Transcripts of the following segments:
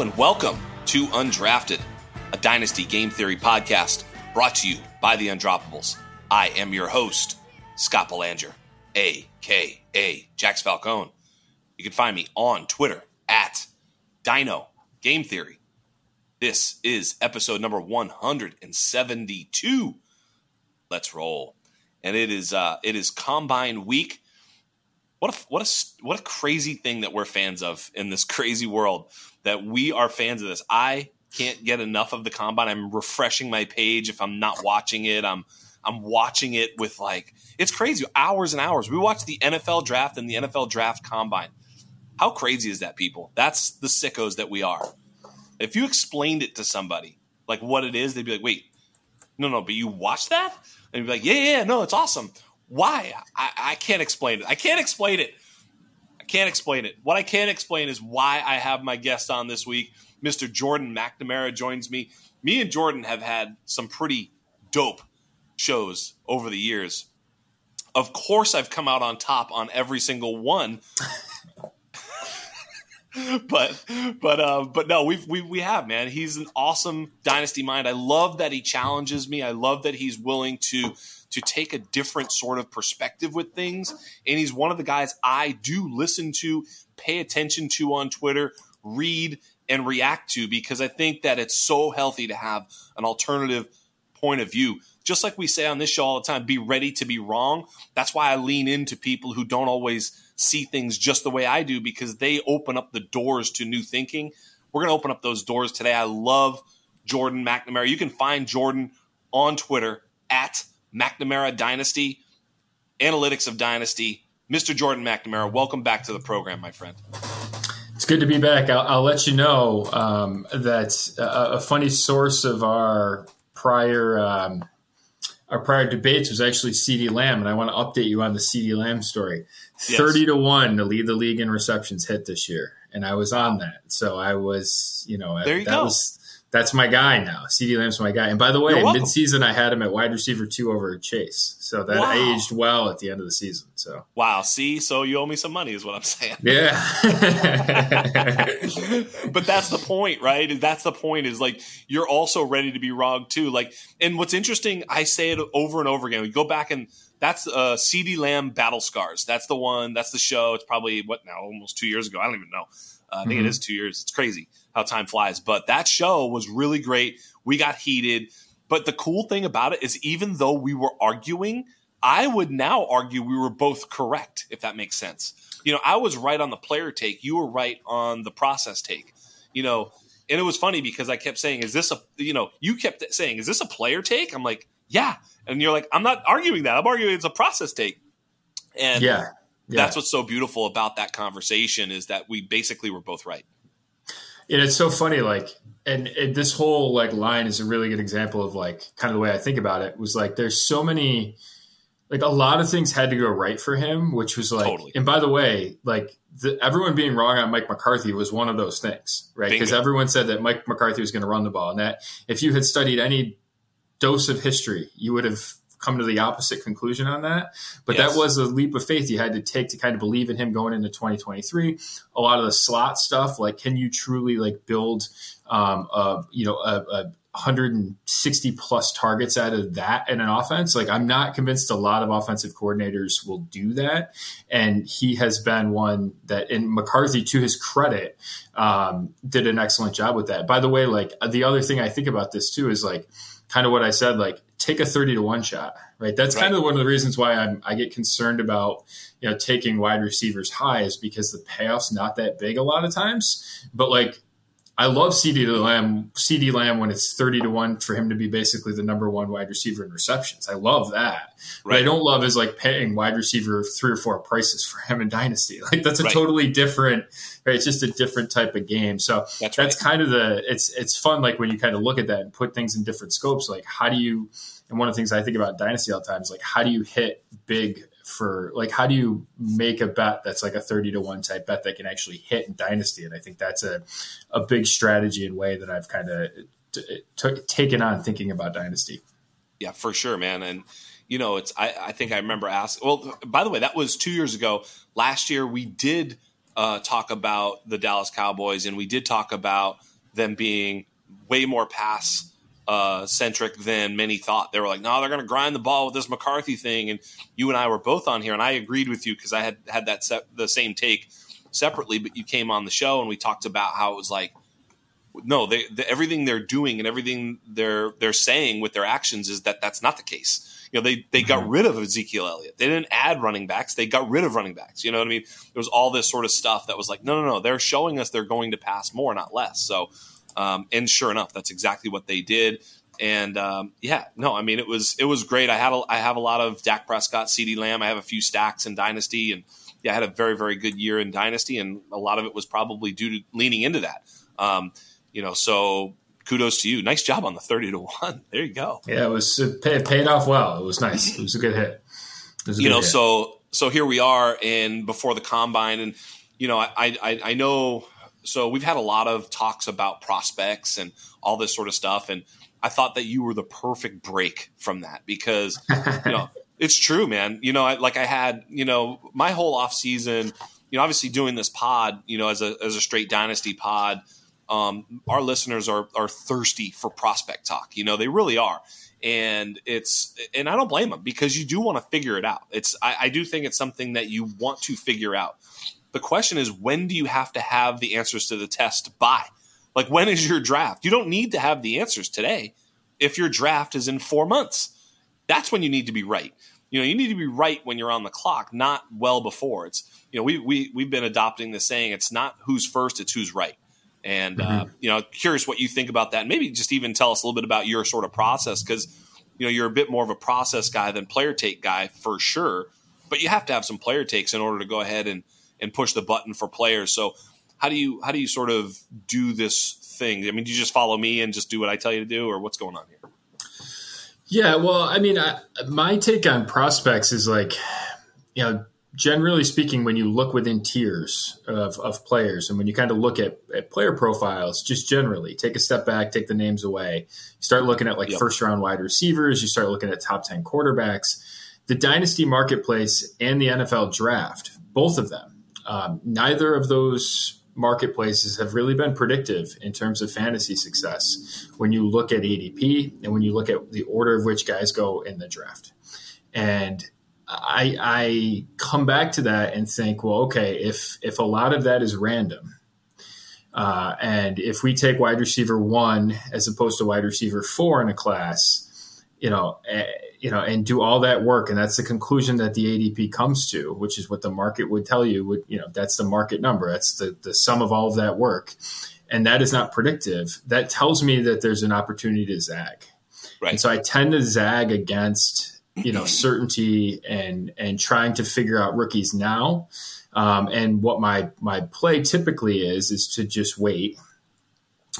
And welcome to Undrafted, a Dynasty Game Theory podcast brought to you by the Undroppables. I am your host, Scott Belanger, aka Jax Falcone. You can find me on Twitter at Dyno Game Theory. This is episode number 172. Let's roll. And it is uh it is combine week. What a what a what a crazy thing that we're fans of in this crazy world that we are fans of this. I can't get enough of the combine. I'm refreshing my page if I'm not watching it. I'm I'm watching it with like it's crazy hours and hours. We watch the NFL draft and the NFL draft combine. How crazy is that, people? That's the sickos that we are. If you explained it to somebody like what it is, they'd be like, "Wait, no, no, but you watch that?" And you'd be like, "Yeah, yeah, no, it's awesome." Why? I, I can't explain it. I can't explain it. I can't explain it. What I can't explain is why I have my guest on this week. Mr. Jordan McNamara joins me. Me and Jordan have had some pretty dope shows over the years. Of course, I've come out on top on every single one. but but uh, but no, we've we we have man. He's an awesome dynasty mind. I love that he challenges me. I love that he's willing to to take a different sort of perspective with things. And he's one of the guys I do listen to, pay attention to on Twitter, read and react to because I think that it's so healthy to have an alternative point of view. Just like we say on this show all the time, be ready to be wrong. That's why I lean into people who don't always see things just the way I do because they open up the doors to new thinking. We're going to open up those doors today. I love Jordan McNamara. You can find Jordan on Twitter at McNamara Dynasty, Analytics of Dynasty. Mr. Jordan McNamara, welcome back to the program, my friend. It's good to be back. I'll, I'll let you know um, that a, a, funny source of our prior um, our prior debates was actually CeeDee Lamb, and I want to update you on the CeeDee Lamb story. Yes. Thirty to one to lead the league in receptions hit this year, and I was on that. So I was, you know, there you that go. was that's my guy now. CeeDee Lamb's my guy. And by the way, midseason I had him at wide receiver two over Chase. So that wow. aged well at the end of the season. So Wow. See, so you owe me some money is what I'm saying. Yeah. but that's the point, right? That's the point is like you're also ready to be wrong too. Like and what's interesting, I say it over and over again. We go back and that's uh CeeDee Lamb Battle Scars. That's the one, that's the show. It's probably what now, almost two years ago. I don't even know. Uh, I think mm-hmm. it is two years. It's crazy how time flies. But that show was really great. We got heated. But the cool thing about it is, even though we were arguing, I would now argue we were both correct, if that makes sense. You know, I was right on the player take. You were right on the process take. You know, and it was funny because I kept saying, "Is this a?" You know, you kept saying, "Is this a player take?" I'm like, "Yeah," and you're like, "I'm not arguing that. I'm arguing it's a process take." And yeah, yeah. that's what's so beautiful about that conversation is that we basically were both right. And it's so funny, like, and, and this whole like line is a really good example of like kind of the way I think about it. Was like, there's so many, like, a lot of things had to go right for him, which was like, totally. and by the way, like, the, everyone being wrong on Mike McCarthy was one of those things, right? Because everyone said that Mike McCarthy was going to run the ball, and that if you had studied any dose of history, you would have come to the opposite conclusion on that. But yes. that was a leap of faith you had to take to kind of believe in him going into 2023. A lot of the slot stuff, like can you truly like build, um, a, you know, a, a 160 plus targets out of that in an offense. Like I'm not convinced a lot of offensive coordinators will do that. And he has been one that in McCarthy, to his credit, um, did an excellent job with that. By the way, like the other thing I think about this too is like kind of what I said, like take a 30 to 1 shot, right? That's right. kind of one of the reasons why I'm, I get concerned about, you know, taking wide receivers high is because the payoff's not that big a lot of times. But like I love CeeDee Lamb, CeeDee Lamb when it's 30 to 1 for him to be basically the number one wide receiver in receptions. I love that. Right. What I don't love is like paying wide receiver three or four prices for him in Dynasty. Like that's a right. totally different, right? It's just a different type of game. So that's, that's kind of the, it's, it's fun. Like when you kind of look at that and put things in different scopes, like how do you, and one of the things I think about Dynasty all the time is like, how do you hit big for like how do you make a bet that's like a 30 to 1 type bet that can actually hit in dynasty? And i think that's a, a big strategy and way that i've kind of t- t- taken on thinking about dynasty. Yeah for sure man. And you know it's i, I think i remember asking well by the way that was two years ago. Last year we did uh, talk about the Dallas Cowboys, and we did talk about them being way more pass uh, centric than many thought. They were like, no, they're going to grind the ball with this McCarthy thing. And you and I were both on here, and I agreed with you because I had had that se- the same take separately. But you came on the show, and we talked about how it was like, no, they, the, everything they're doing and everything they're they're saying with their actions is that that's not the case. You know, they they got mm-hmm. rid of Ezekiel Elliott. They didn't add running backs. They got rid of running backs. You know what I mean? There was all this sort of stuff that was like, no, no, no. They're showing us they're going to pass more, not less. So um, and sure enough, that's exactly what they did. And um, yeah, no, I mean it was it was great. I had a, I have a lot of Dak Prescott, CeeDee Lamb. I have a few stacks in Dynasty, and yeah, I had a very very good year in Dynasty, and a lot of it was probably due to leaning into that. Um, you know, so kudos to you. Nice job on the thirty to one. There you go. Yeah, it was it paid, paid off well. It was nice. It was a good hit. A you know, hit. so so here we are, and before the combine, and you know, I I, I know so we've had a lot of talks about prospects and all this sort of stuff and i thought that you were the perfect break from that because you know it's true man. You know I, like i had you know my whole off season you know obviously doing this pod you know as a, as a straight dynasty pod um, our listeners are, are thirsty for prospect talk. You know they really are. And it's and i don't blame them because you do want to figure it out. It's I, I do think it's something that you want to figure out the question is, when do you have to have the answers to the test by? Like, when is your draft? You don't need to have the answers today if your draft is in four months. That's when you need to be right. You know, you need to be right when you're on the clock, not well before. It's you know, we we we've been adopting the saying, it's not who's first, it's who's right. And uh, mm-hmm. uh, you know, curious what you think about that. And maybe just even tell us a little bit about your sort of process because you know you're a bit more of a process guy than player take guy for sure. But you have to have some player takes in order to go ahead and and push the button for players. So how do you how do you sort of do this thing? I mean, do you just follow me and just do what I tell you to do, or what's going on here? Yeah, well, I mean, I, my take on prospects is like, you know, generally speaking, when you look within tiers of, of players and when you kind of look at, at player profiles, just generally take a step back, take the names away, you start looking at like yep. first round wide receivers, you start looking at top 10 quarterbacks. The dynasty marketplace and the NFL draft, both of them, um, neither of those marketplaces have really been predictive in terms of fantasy success when you look at ADP and when you look at the order of which guys go in the draft. And I, I come back to that and think, well, okay, if if a lot of that is random, uh, and if we take wide receiver one as opposed to wide receiver four in a class, you know, eh, you know, and do all that work. And that's the conclusion that the ADP comes to, which is what the market would tell you. Would you know, that's the market number. That's the the sum of all of that work, and that is not predictive. That tells me that there's an opportunity to zag. Right. And so I tend to zag against you know certainty and and trying to figure out rookies now. Um, and what my my play typically is is to just wait,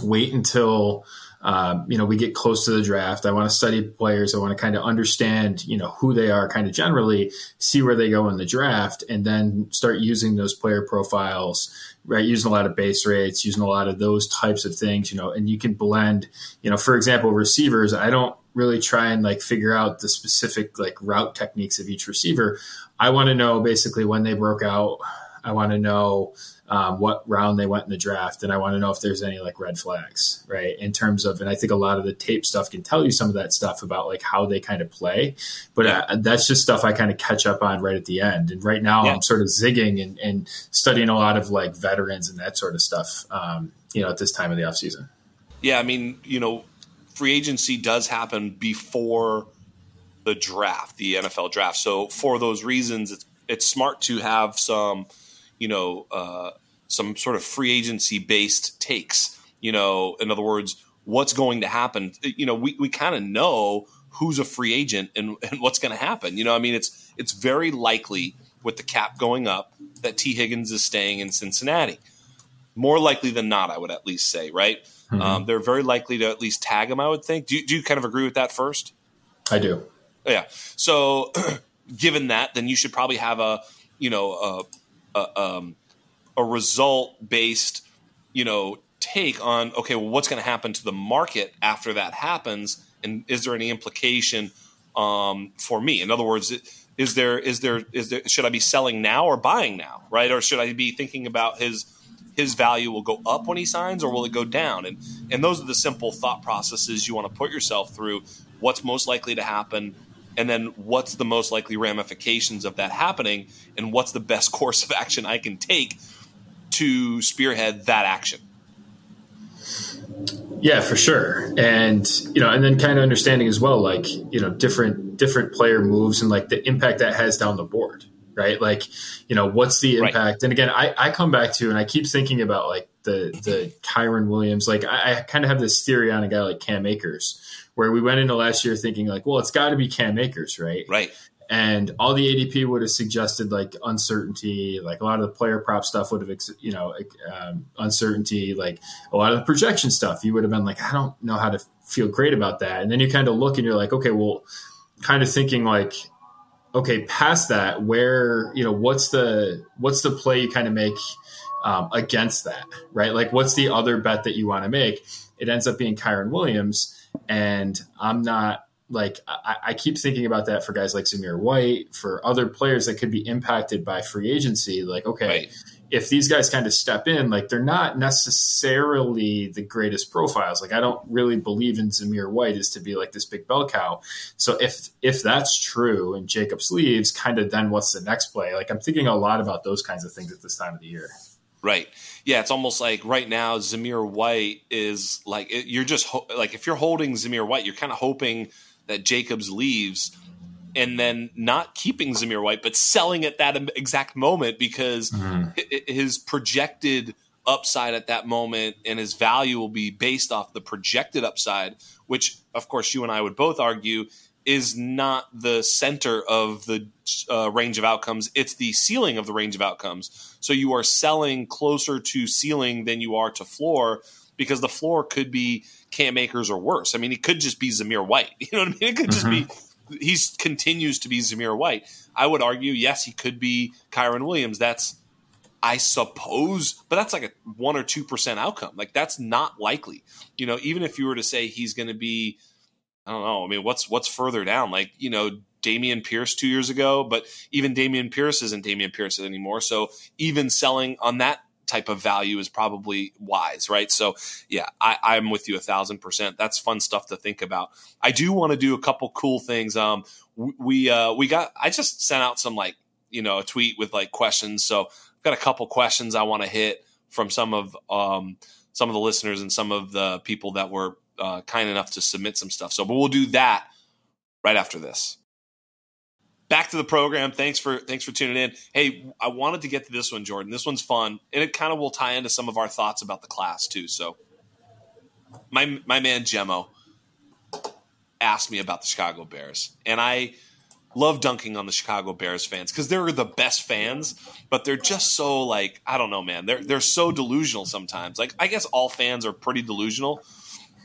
wait until um, you know, we get close to the draft. I want to study players. I want to kind of understand, you know, who they are kind of generally, see where they go in the draft, and then start using those player profiles, right? Using a lot of base rates, using a lot of those types of things, you know, and you can blend, you know, for example, receivers. I don't really try and like figure out the specific like route techniques of each receiver. I want to know basically when they broke out. I want to know um, what round they went in the draft, and I want to know if there's any like red flags, right? In terms of, and I think a lot of the tape stuff can tell you some of that stuff about like how they kind of play, but yeah. uh, that's just stuff I kind of catch up on right at the end. And right now, yeah. I'm sort of zigging and, and, studying a lot of like veterans and that sort of stuff, um, you know, at this time of the offseason. Yeah, I mean, you know, free agency does happen before the draft, the NFL draft. So for those reasons, it's it's smart to have some, you know, uh, some sort of free agency based takes. You know, in other words, what's going to happen? You know, we, we kind of know who's a free agent and, and what's going to happen. You know, I mean, it's it's very likely with the cap going up that T. Higgins is staying in Cincinnati. More likely than not, I would at least say, right? Mm-hmm. Um, they're very likely to at least tag him. I would think. Do you, do you kind of agree with that first? I do. Yeah. So, given that, then you should probably have a you know a, a um, a result based, you know, take on okay, well, what's going to happen to the market after that happens, and is there any implication um, for me? In other words, is there is there is there should I be selling now or buying now, right? Or should I be thinking about his his value will go up when he signs or will it go down? And and those are the simple thought processes you want to put yourself through. What's most likely to happen? And then what's the most likely ramifications of that happening? And what's the best course of action I can take to spearhead that action? Yeah, for sure. And you know, and then kind of understanding as well, like, you know, different different player moves and like the impact that has down the board. Right. Like, you know, what's the impact? Right. And again, I, I come back to and I keep thinking about like the the Kyren Williams. Like I, I kind of have this theory on a guy like Cam Akers, where we went into last year thinking like, well, it's got to be Cam Akers, right? Right and all the ADP would have suggested like uncertainty, like a lot of the player prop stuff would have, you know, um, uncertainty, like a lot of the projection stuff. You would have been like, I don't know how to feel great about that. And then you kind of look and you're like, okay, well, kind of thinking like, okay, past that, where you know, what's the what's the play you kind of make um, against that, right? Like, what's the other bet that you want to make? It ends up being Kyren Williams, and I'm not like I, I, keep thinking about that for guys like Zamir White, for other players that could be impacted by free agency. Like, okay, right. if these guys kind of step in, like they're not necessarily the greatest profiles. Like, I don't really believe in Zamir White is to be like this big bell cow. So if if that's true and Jacobs leaves, kind of then what's the next play? Like, I'm thinking a lot about those kinds of things at this time of the year. Right. Yeah, it's almost like right now Zamir White is like you're just ho- like if you're holding Zamir White, you're kind of hoping that Jacobs leaves and then not keeping Zamir White, but selling at that exact moment because mm-hmm. his projected upside at that moment and his value will be based off the projected upside, which, of course, you and I would both argue is not the center of the uh, range of outcomes. It's the ceiling of the range of outcomes. So you are selling closer to ceiling than you are to floor because the floor could be Cam Akers or worse. I mean, he could just be Zamir White. You know what I mean? It could just mm-hmm. be he continues to be Zamir White. I would argue, yes, he could be Kyren Williams. That's I suppose, but that's like a one or two percent outcome. Like that's not likely. You know, even if you were to say he's going to be, I don't know. I mean, what's what's further down? Like you know, Dameon Pierce two years ago, but even Dameon Pierce isn't Dameon Pierce anymore. So even selling on that type of value is probably wise, right? So, yeah, I, I'm with you a thousand percent. That's fun stuff to think about. I do want to do a couple cool things. Um, we uh, we got. I just sent out some like you know a tweet with like questions. So I've got a couple questions I want to hit from some of um, some of the listeners and some of the people that were uh, kind enough to submit some stuff. So, but we'll do that right after this back to the program. Thanks for thanks for tuning in. Hey, I wanted to get to this one, Jordan. This one's fun, and it kind of will tie into some of our thoughts about the class too. So, my my man Gemo asked me about the Chicago Bears, and I love dunking on the Chicago Bears fans because they're the best fans, but they're just so like I don't know, man. They're they're so delusional sometimes. Like I guess all fans are pretty delusional.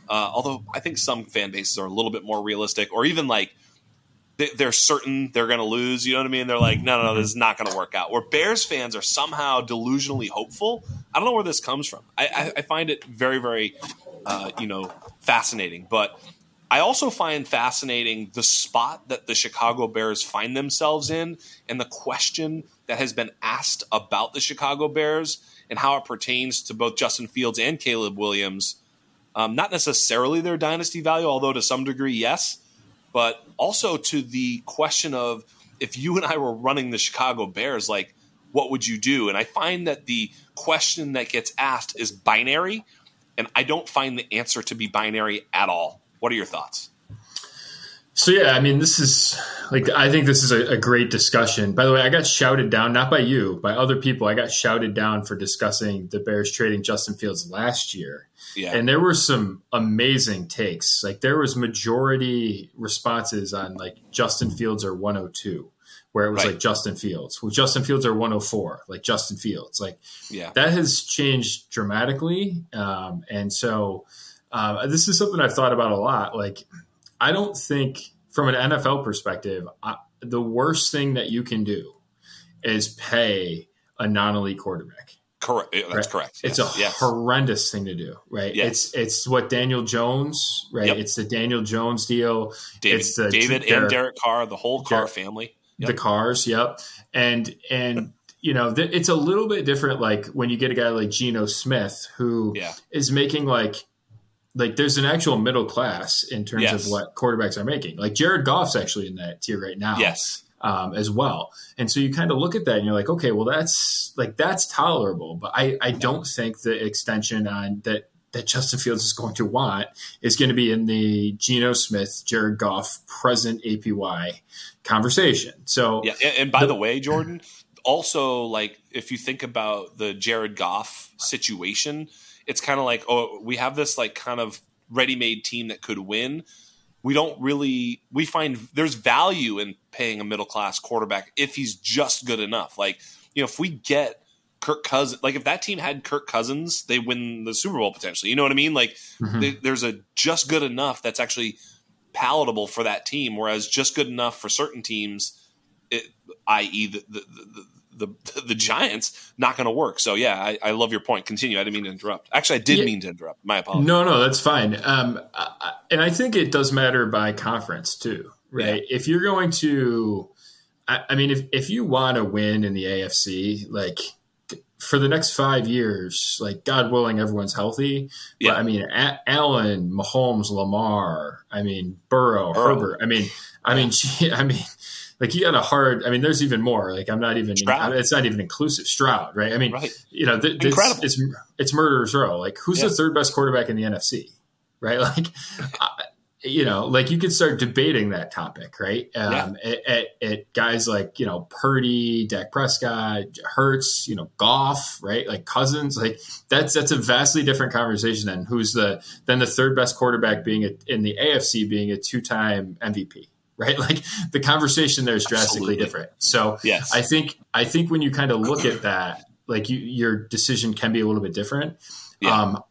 Uh, although I think some fan bases are a little bit more realistic, or even like they're certain they're going to lose. You know what I mean? They're like, no, no, no, this is not going to work out. Where Bears fans are somehow delusionally hopeful. I don't know where this comes from. I, I, I find it very, very, uh, you know, fascinating. But I also find fascinating the spot that the Chicago Bears find themselves in, and the question that has been asked about the Chicago Bears and how it pertains to both Justin Fields and Caleb Williams. Um, not necessarily their dynasty value, although to some degree, yes but also to the question of if you and I were running the Chicago Bears, like what would you do? And I find that the question that gets asked is binary, and I don't find the answer to be binary at all. What are your thoughts? So yeah, I mean, this is like I think this is a, a, great discussion. By the way, I got shouted down not by you, by other people. I got shouted down for discussing the Bears trading Justin Fields last year, yeah. And there were some amazing takes. Like there was majority responses on like Justin Fields or 102, where it was right. like Justin Fields. Well, Justin Fields are 104, like Justin Fields. Like yeah. that has changed dramatically. Um, and so uh, this is something I've thought about a lot. Like I don't think from an NFL perspective, I, the worst thing that you can do is pay a non-elite quarterback. Correct. That's right? correct. Yes. It's a yes. horrendous thing to do, right? Yes. It's it's what Daniel Jones, right? Yep. It's the Daniel Jones deal. David, it's the David and Derek Carr, the whole Carr family. the Carrs. Yep, and and you know th- it's a little bit different. Like when you get a guy like Geno Smith who Yeah. is making like like there's an actual middle class in terms Yes. of what quarterbacks are making. Like Jared Goff's actually in that tier right now Yes. um, as well. And so you kind of look at that and you're like, okay, well that's like that's tolerable, but I I don't think the extension on that that Justin Fields is going to want is going to be in the Geno Smith, Jared Goff present APY conversation. So Yeah, and, and by the, way, Jordan, also like if you think about the Jared Goff situation, it's kind of like oh, we have this like kind of ready-made team that could win. We don't really we find there's value in paying a middle-class quarterback if he's just good enough. Like, you know, if we get Kirk Cousins, like if that team had Kirk Cousins, they win the Super Bowl potentially. You know what I mean? Like Mhm. th- there's a just good enough that's actually palatable for that team, whereas just good enough for certain teams, it, i.e. the the, the the the Giants, not going to work. So yeah, I, I love your point. Continue. I didn't mean to interrupt. Actually, I did Yeah. mean to interrupt. My apologies. No, no, that's fine. Um, I, and I think it does matter by conference too, right? If you're going to, I, I mean, if if you want to win in the AFC, like for the next five years, like God willing, everyone's healthy. Yeah. But I mean, a- Allen, Mahomes, Lamar. I mean, Burrow, Burrow. Herbert. I mean, I mean, gee, I mean. Like you got a hard. I mean, there's even more. Like I'm not even. Stroud. it's not even inclusive. Stroud, right? I mean, Right. you know, th- this, it's it's murderer's row. Like, who's Yeah. the third best quarterback in the NFC? Right? Like, I, you know, like you could start debating that topic, right? Um, at, at, at guys like you know Purdy, Dak Prescott, Hurts, you know, Goff, right? Like Cousins, like that's that's a vastly different conversation than who's the than the third best quarterback being a, in the AFC being a two time MVP. Right, like the conversation there is drastically Absolutely. different. So, Yes. I think I think when you kind of look at that, like you, your decision can be a little bit different. Yeah. Um,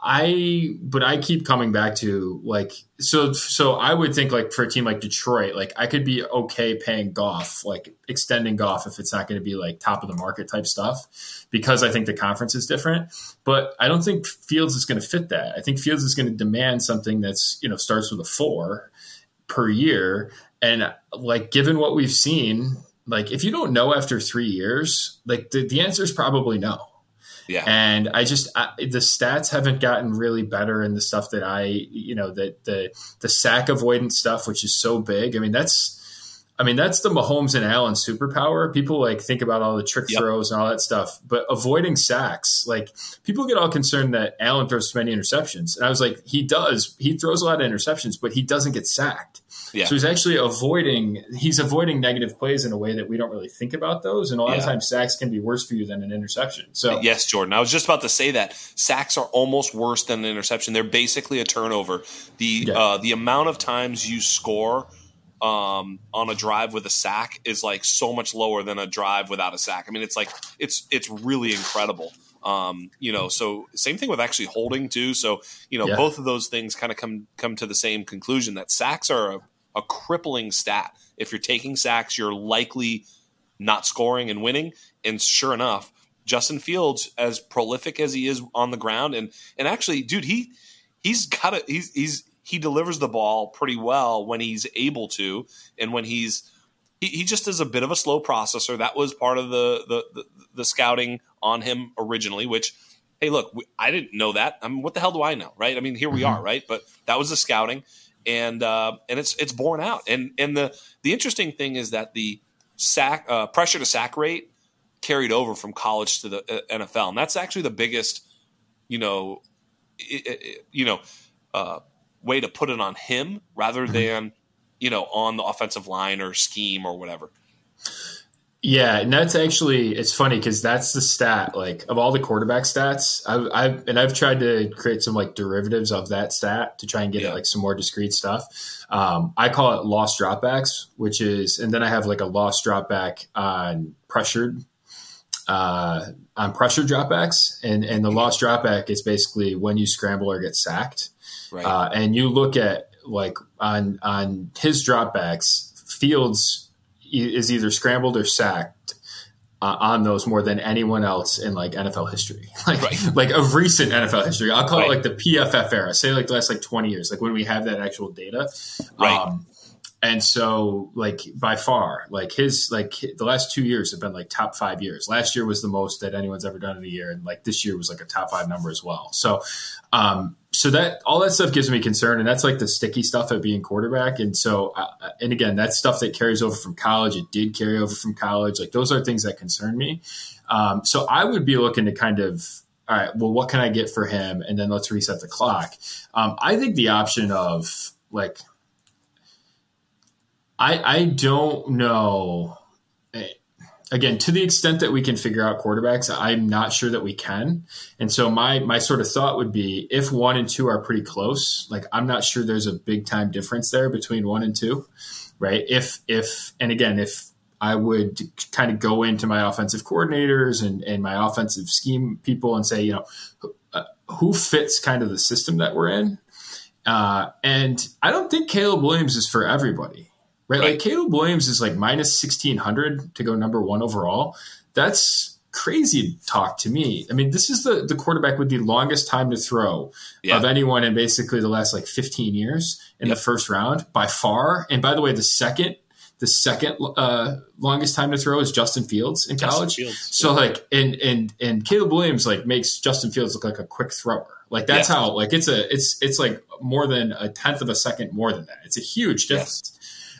I but I keep coming back to like so so I would think like for a team like Detroit, like I could be okay paying Goff, like extending Goff if it's not going to be like top of the market type stuff, because I think the conference is different. But I don't think Fields is going to fit that. I think Fields is going to demand something that's you know starts with a four per year, and like given what we've seen, like if you don't know after three years, like the, the answer is probably no. Yeah. And I just I, the stats haven't gotten really better in the stuff that I you know that the the sack avoidance stuff, which is so big. I mean that's. I mean that's the Mahomes and Allen superpower. People like think about all the trick Yep. throws and all that stuff, but avoiding sacks, like people get all concerned that Allen throws too many interceptions, and I was like, he does. He throws a lot of interceptions, but he doesn't get sacked. Yeah. So he's actually avoiding he's avoiding negative plays in a way that we don't really think about those. And a lot of times sacks can be worse for you than an interception. So Yes, Jordan. I was just about to say that sacks are almost worse than an interception. They're basically a turnover. The Yeah. uh, the amount of times you score um, on a drive with a sack is like so much lower than a drive without a sack. I mean, it's like it's it's really incredible. Um, you know, so same thing with actually holding too. So you know, Yeah. both of those things kind of come come to the same conclusion that sacks are a, a crippling stat. If you're taking sacks, you're likely not scoring and winning. And sure enough, Justin Fields, as prolific as he is on the ground, and and actually, dude, he he's got a He's he's he delivers the ball pretty well when he's able to, and when he's he, he just is a bit of a slow processor. That was part of the the the, the scouting on him originally. Which, hey, look, we, I didn't know that. I mean, what the hell do I know, right? I mean, here we Mhm. are, right? But that was the scouting, and uh, and it's it's borne out. And and the the interesting thing is that the sack uh, pressure to sack rate carried over from college to the uh, NFL, and that's actually the biggest, you know, i i you know, uh, way to put it on him rather Mhm. than you know on the offensive line or scheme or whatever. yeah, and that's actually it's funny because that's the stat like of all the quarterback stats. I've, I've and I've tried to create some like derivatives of that stat to try and get Yeah. at like some more discrete stuff. Um, I call it lost dropbacks, which is, and then I have like a lost dropback on pressured uh, on pressure dropbacks, and and the lost dropback is basically when you scramble or get sacked. Right. Uh, and you look at like on on his dropbacks, Fields is either scrambled or sacked uh, on those more than anyone else in like NFL history, like Right. like of recent NFL history. I'll call Right. it like the PFF era, say like the last like twenty years, like when we have that actual data. Right. Um, and so like by far like his like the last two years have been like top five years last year was the most that anyone's ever done in a year and like this year was like a top five number as well so um so that all that stuff gives me concern and that's like the sticky stuff of being quarterback. And so uh, and again that's stuff that carries over from college it did carry over from college. Like those are things that concern me. Um, so i would be looking to kind of all right well what can i get for him? And then let's reset the clock. Um, i think the option of like I I don't know. Again, to the extent that we can figure out quarterbacks, I'm not sure that we can. And so my my sort of thought would be if one and two are pretty close, like I'm not sure there's a big time difference there between one and two, right? If if and again if I would kind of go into my offensive coordinators and, and my offensive scheme people and say, you know, uh, who fits kind of the system that we're in. Uh, and I don't think Caleb Williams is for everybody right? Like Caleb Williams is like minus 1600 to go number one overall. That's crazy talk to me. I mean, this is the, the quarterback with the longest time to throw yeah. of anyone in basically the last like 15 years in the first round by far. And by the way, the second the second uh, longest time to throw is Justin Fields in Justin college. Fields. So like, and and and Caleb Williams like makes Justin Fields look like a quick thrower. Like that's yeah. how like it's a it's it's like more than a tenth of a second more than that. It's a huge difference. Yes.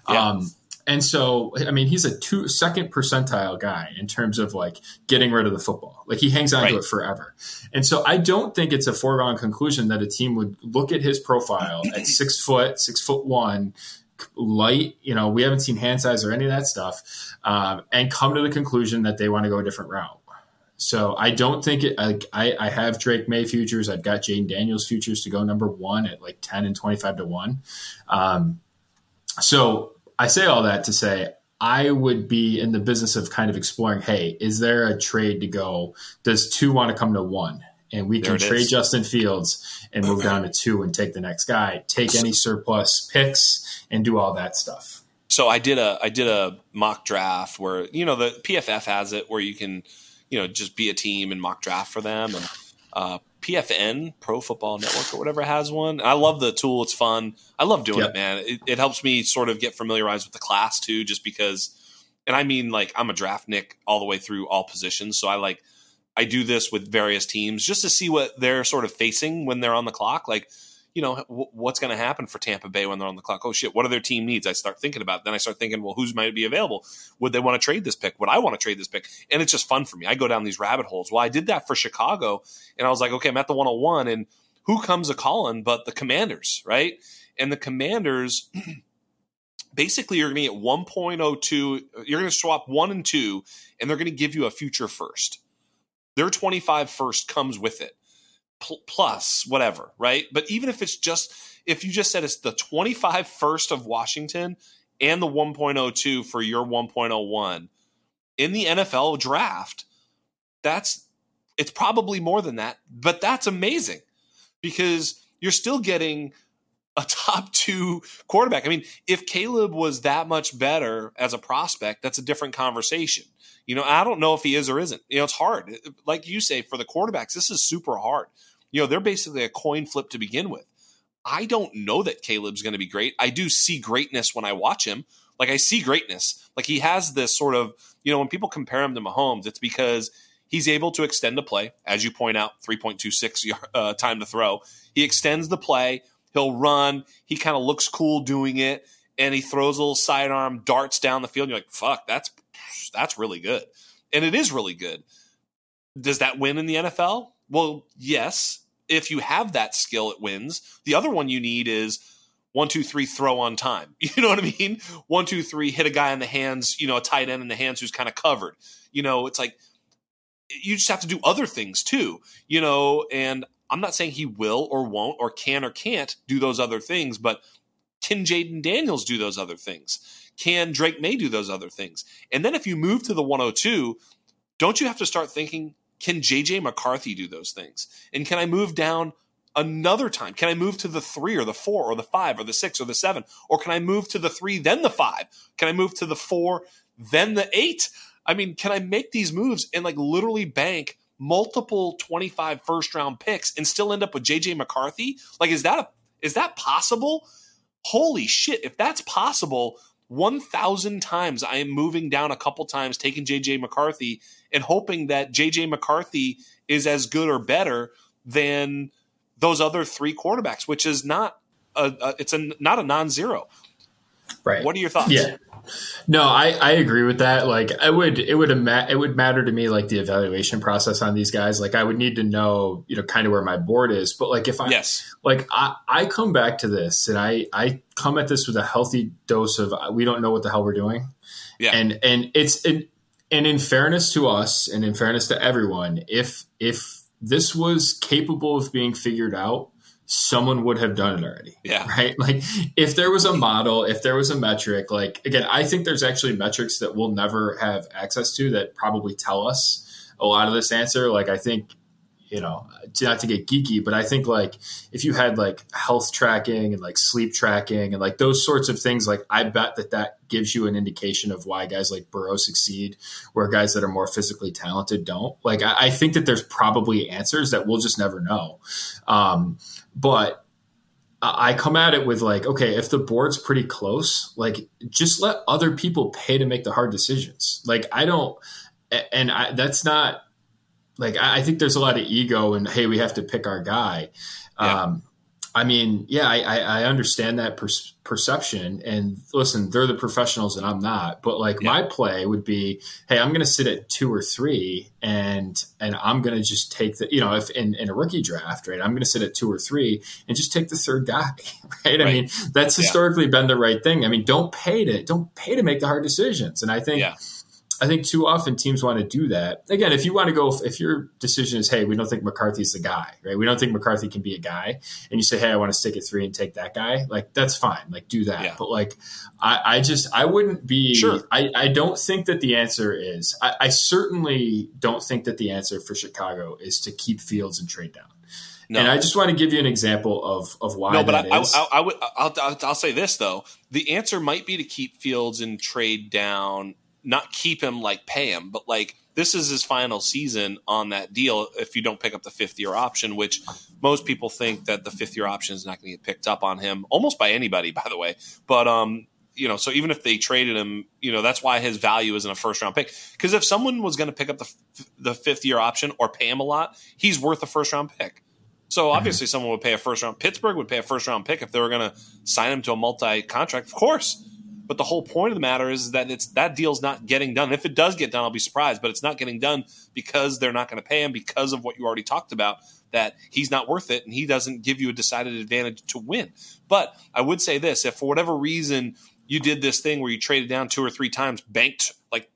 Yeah. Um, and so, I mean, he's a two second percentile guy in terms of like getting rid of the football. Like he hangs on right. to it forever. And so I don't think it's a foregone conclusion that a team would look at his profile at six foot, six foot one, light, you know, we haven't seen hand size or any of that stuff, um, and come to the conclusion that they want to go a different route. So I don't think it. I, I have Drake Maye futures. I've got Jayden Daniels futures to go number one at like ten and twenty five to one. Um, so I say all that to say I would be in the business of kind of exploring hey, is there a trade to go? Does two want to come to one? And we can trade is. Justin Fields and move down to two and take the next guy, take any surplus picks and do all that stuff. So I did a I did a mock draft where you know the PFF has it where you can you know just be a team and mock draft for them and uh, PFN Pro Football Network or whatever has one. I love the tool; it's fun. I love doing yep. it, man. It, it, helps me sort of get familiarized with the class too, just because. And I mean, like I'm a draft nick all the way through all positions, so I like I do this with various teams just to see what they're sort of facing when they're on the clock. Like you know, w- what's going to happen for Tampa Bay when they're on the clock? Oh shit, what are their team needs? I start thinking about. It. Then I start thinking, well, who's might be available? Would they want to trade this pick? Would I want to trade this pick? And it's just fun for me. I go down these rabbit holes. Well, I did that for Chicago, and I was like, okay, I'm at the 101, and who comes a calling but the Commanders, right? And the Commanders. basically you're going to get 1.02 you're going to swap 1 and 2 and they're going to give you a future first their 25 first comes with it pl- plus whatever, right? But even if it's just if you just said it's the 25 first of Washington and the 1.02 for your 1.01 in the NFL draft, that's it's probably more than that, but that's amazing because you're still getting a top two quarterback. I mean, if Caleb was that much better as a prospect, that's a different conversation. You know, I don't know if he is or isn't. You know, it's hard. Like you say, for the quarterbacks, this is super hard. You know, they're basically a coin flip to begin with. I don't know that Caleb's going to be great. I do see greatness when I watch him. Like I see greatness. Like he has this sort of, you know, when people compare him to Mahomes, it's because he's able to extend the play, as you point out, 3.26 uh, time to throw. He extends the play. He'll run. He kind of looks cool doing it, and he throws a little sidearm darts down the field. You're like, fuck, that's that's really good, and it is really good. Does that win in the NFL? Well, yes. If you have that skill, it wins. The other one you need is one, two, three, throw on time. You know what I mean? One, two, three, hit a guy in the hands, you know, a tight end in the hands who's kind of covered. You know, it's like you just have to do other things too, you know, and I'm not saying he will or won't or can or can't do those other things, but can Jayden Daniels do those other things? Can Drake Maye do those other things? And then if you move to the 102, don't you have to start thinking, can JJ McCarthy do those things? And can I move down another time? Can I move to the three or the four or the five or the six or the seven? Or can I move to the three, then the five? Can I move to the four, then the eight? I mean, can I make these moves and like literally bank multiple 25 first round picks and still end up with JJ McCarthy? Like, is that a, is that possible? holy shit, if that's possible, 1,000 times I am moving down a couple times, taking JJ McCarthy and hoping that JJ McCarthy is as good or better than those other three quarterbacks, which is not a, a it's a not a non-zero. Right. What are your thoughts? Yeah. No, I, I agree with that. Like, I would it would it would matter to me like the evaluation process on these guys. Like, I would need to know you know kind of where my board is. But like, if I yes, like I I come back to this and I I come at this with a healthy dose of uh, we don't know what the hell we're doing. Yeah, and and it's and, and in fairness to us and in fairness to everyone, if if this was capable of being figured out someone would have done it already. Yeah. Right. Like if there was a model, if there was a metric, like again, I think there's actually metrics that we'll never have access to that probably tell us a lot of this answer. Like I think you know, not to get geeky, but I think like if you had like health tracking and like sleep tracking and like those sorts of things, like I bet that that gives you an indication of why guys like Burrow succeed, where guys that are more physically talented don't. Like I, I think that there's probably answers that we'll just never know. Um, but I come at it with like, okay, if the board's pretty close, like just let other people pay to make the hard decisions. Like I don't, and I, that's not like I, think there's a lot of ego and hey, we have to pick our guy. Yeah. Um, I mean, yeah, I, I understand that per- perception. And listen, they're the professionals and I'm not. But like yeah. my play would be, hey, I'm going to sit at two or three, and and I'm going to just take the, you know, if in, in a rookie draft, right, I'm going to sit at two or three and just take the third guy, right? right. I mean, that's historically yeah. been the right thing. I mean, don't pay to don't pay to make the hard decisions. And I think. Yeah I think too often teams want to do that. Again, if you want to go, if your decision is, hey, we don't think McCarthy's the guy, right? We don't think McCarthy can be a guy, and you say, hey, I want to stick at three and take that guy, like that's fine, like do that. Yeah. But like, I, I, just, I wouldn't be. Sure. I, I don't think that the answer is. I, I certainly don't think that the answer for Chicago is to keep Fields and trade down. No. And I just want to give you an example of of why. No, but I, I, I, I, would. I'll, I'll say this though: the answer might be to keep Fields and trade down not keep him like pay him, but like this is his final season on that deal if you don't pick up the fifth year option, which most people think that the fifth year option is not going to get picked up on him almost by anybody, by the way. But um, you know, so even if they traded him, you know, that's why his value isn't a first round pick. Because if someone was going to pick up the the fifth year option or pay him a lot, he's worth a first round pick. So mm-hmm. obviously, mm-hmm. someone would pay a first round. Pittsburgh would pay a first round pick if they were going to sign him to a multi contract. Of course, but the whole point of the matter is that it's that deal's not getting done. If it does get done, I'll be surprised, but it's not getting done because they're not going to pay him because of what you already talked about that he's not worth it and he doesn't give you a decided advantage to win. But I would say this, if for whatever reason you did this thing where you traded down two or three times, banked like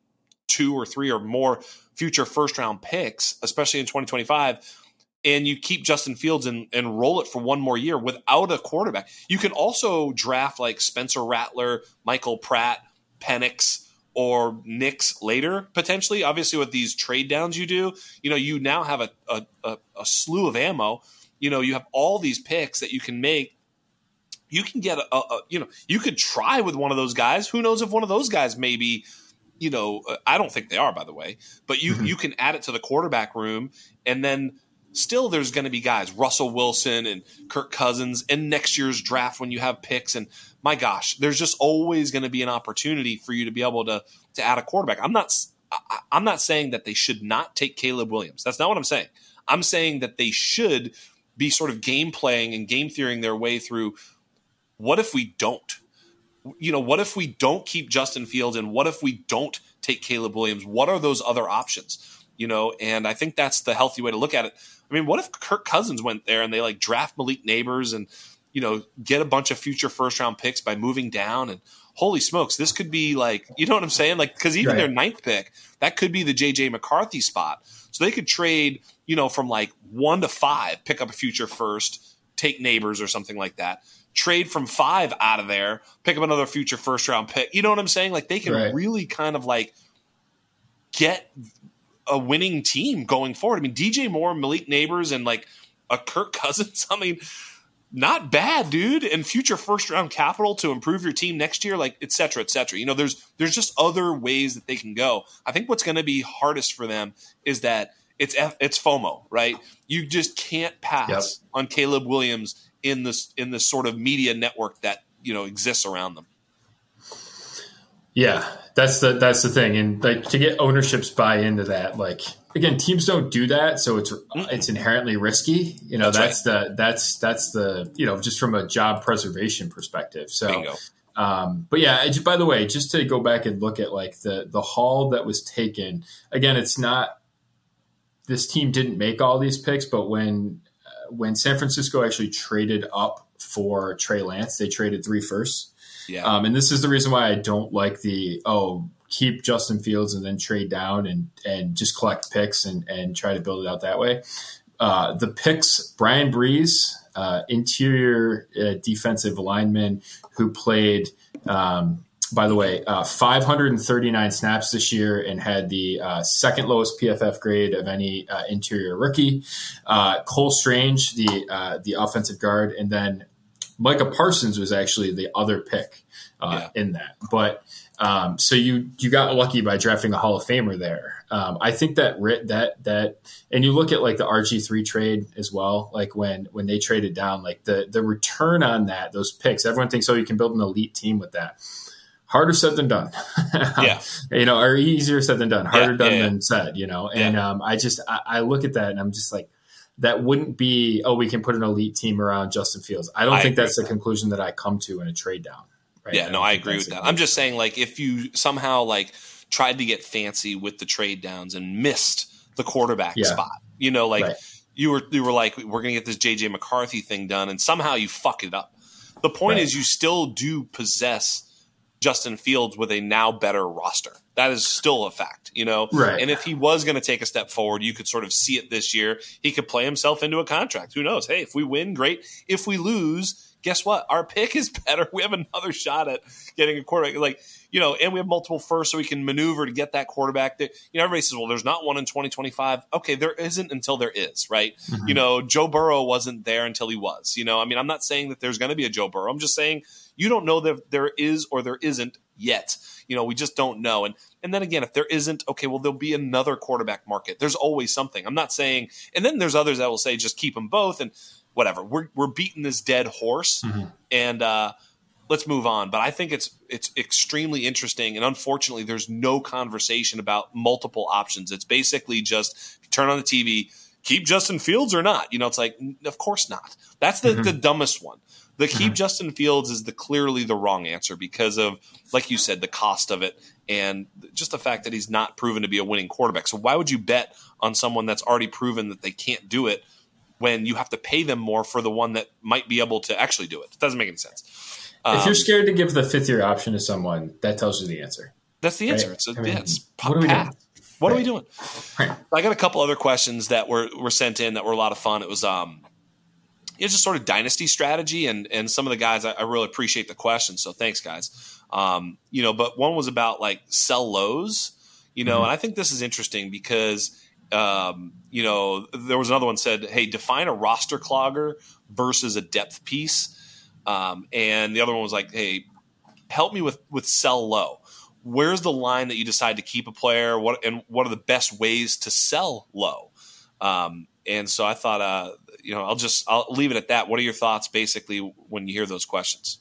two or three or more future first round picks, especially in 2025, and you keep Justin Fields and, and roll it for one more year without a quarterback. You can also draft like Spencer Rattler, Michael Pratt, Penix, or Nix later, potentially. Obviously, with these trade downs you do, you know, you now have a, a, a, a slew of ammo. You know, you have all these picks that you can make. You can get a, a, you know, you could try with one of those guys. Who knows if one of those guys maybe, you know, uh, I don't think they are, by the way, but you mm-hmm. you can add it to the quarterback room and then still there's going to be guys, Russell Wilson and Kirk Cousins, in next year's draft when you have picks. And my gosh, there's just always going to be an opportunity for you to be able to to add a quarterback. I'm not I'm not saying that they should not take Caleb Williams. That's not what I'm saying. I'm saying that they should be sort of game playing and game theorying their way through. What if we don't? You know, what if we don't keep Justin Fields and what if we don't take Caleb Williams? What are those other options? You know, and I think that's the healthy way to look at it. I mean, what if Kirk Cousins went there and they like draft Malik Nabers and you know get a bunch of future first round picks by moving down and holy smokes, this could be like you know what I'm saying? Like because even right. their ninth pick that could be the JJ McCarthy spot, so they could trade you know from like one to five, pick up a future first, take Nabers or something like that. Trade from five out of there, pick up another future first round pick. You know what I'm saying? Like they can right. really kind of like get a winning team going forward. I mean, DJ Moore, Malik Nabers, and like a Kirk Cousins. I mean, not bad, dude. And future first round capital to improve your team next year, like et cetera, et cetera. You know, there's there's just other ways that they can go. I think what's going to be hardest for them is that it's it's FOMO, right? You just can't pass yep. on Caleb Williams in this in this sort of media network that you know exists around them. Yeah, that's the that's the thing, and like to get ownerships buy into that, like again, teams don't do that, so it's it's inherently risky. You know, that's, that's right. the that's that's the you know just from a job preservation perspective. So, um, but yeah, by the way, just to go back and look at like the the haul that was taken. Again, it's not this team didn't make all these picks, but when uh, when San Francisco actually traded up for Trey Lance, they traded three firsts. Yeah. Um, and this is the reason why I don't like the oh keep Justin Fields and then trade down and and just collect picks and and try to build it out that way. Uh, the picks Bryan Bresee, uh, interior uh, defensive lineman who played. Um, by the way, uh, 539 snaps this year and had the uh, second lowest PFF grade of any uh, interior rookie. Cole Strange, the the offensive guard, and then Micah Parsons was actually the other pick uh, yeah. in that. But um, so you you got lucky by drafting a Hall of Famer there. Um, I think that that that and you look at like the RG three trade as well. Like when when they traded down, like the the return on that those picks, everyone thinks oh you can build an elite team with that. Harder said than done. yeah, you know, or easier said than done. Harder yeah, done yeah, than said. You know, and um, I just I, I look at that and I'm just like that wouldn't be oh we can put an elite team around Justin Fields. I don't I think that's the that. conclusion that I come to in a trade down. Right? Yeah, I no, I agree with that. I'm just saying like if you somehow like tried to get fancy with the trade downs and missed the quarterback yeah. spot, you know, like right. you were you were like we're going to get this JJ McCarthy thing done and somehow you fuck it up. The point right. is you still do possess Justin Fields with a now better roster. That is still a fact, you know. Right. And if he was going to take a step forward, you could sort of see it this year. He could play himself into a contract. Who knows? Hey, if we win, great. If we lose, guess what? Our pick is better. We have another shot at getting a quarterback. Like, you know, and we have multiple firsts, so we can maneuver to get that quarterback. That you know, everybody says, "Well, there's not one in 2025." Okay, there isn't until there is, right? Mm-hmm. You know, Joe Burrow wasn't there until he was. You know, I mean, I'm not saying that there's going to be a Joe Burrow. I'm just saying you don't know that there is or there isn't yet. You know, we just don't know. And and then again, if there isn't, okay, well, there'll be another quarterback market. There's always something. I'm not saying, and then there's others that will say just keep them both and whatever. We're we're beating this dead horse, mm-hmm. and uh, let's move on. But I think it's it's extremely interesting, and unfortunately, there's no conversation about multiple options. It's basically just turn on the TV, keep Justin Fields or not. You know, it's like, of course not. That's the mm-hmm. the dumbest one. The keep mm-hmm. Justin Fields is the clearly the wrong answer because of, like you said, the cost of it and just the fact that he's not proven to be a winning quarterback. So why would you bet on someone that's already proven that they can't do it when you have to pay them more for the one that might be able to actually do it? It doesn't make any sense. Um, if you're um, scared to give the fifth year option to someone, that tells you the answer. That's the answer. Right? It's, a, I mean, yeah, it's what are we doing? What right. are we doing? Right. I got a couple other questions that were, were sent in that were a lot of fun. It was um, you know, just sort of dynasty strategy. And and some of the guys, I, I really appreciate the questions. So thanks, guys. Um, you know, but one was about like sell lows. You know, mm-hmm. and I think this is interesting because. Um, you know, there was another one said, "Hey, define a roster clogger versus a depth piece," um, and the other one was like, "Hey, help me with with sell low. Where's the line that you decide to keep a player? What and what are the best ways to sell low?" Um, and so I thought uh, you know, I'll just I'll leave it at that. What are your thoughts, basically, when you hear those questions?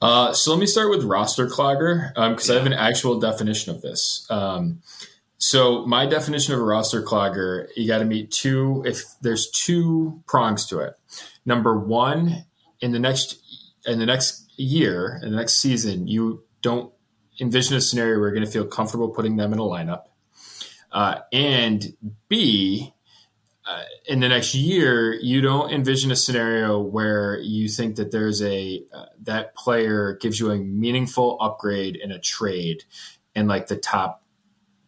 Uh, so let me start with roster clogger because um, yeah. I have an actual definition of this. Um, so my definition of a roster clogger, you got to meet two. If there's two prongs to it, number one, in the next in the next year, in the next season, you don't envision a scenario where you're going to feel comfortable putting them in a lineup. Uh, and B, uh, in the next year, you don't envision a scenario where you think that there's a uh, that player gives you a meaningful upgrade in a trade in like the top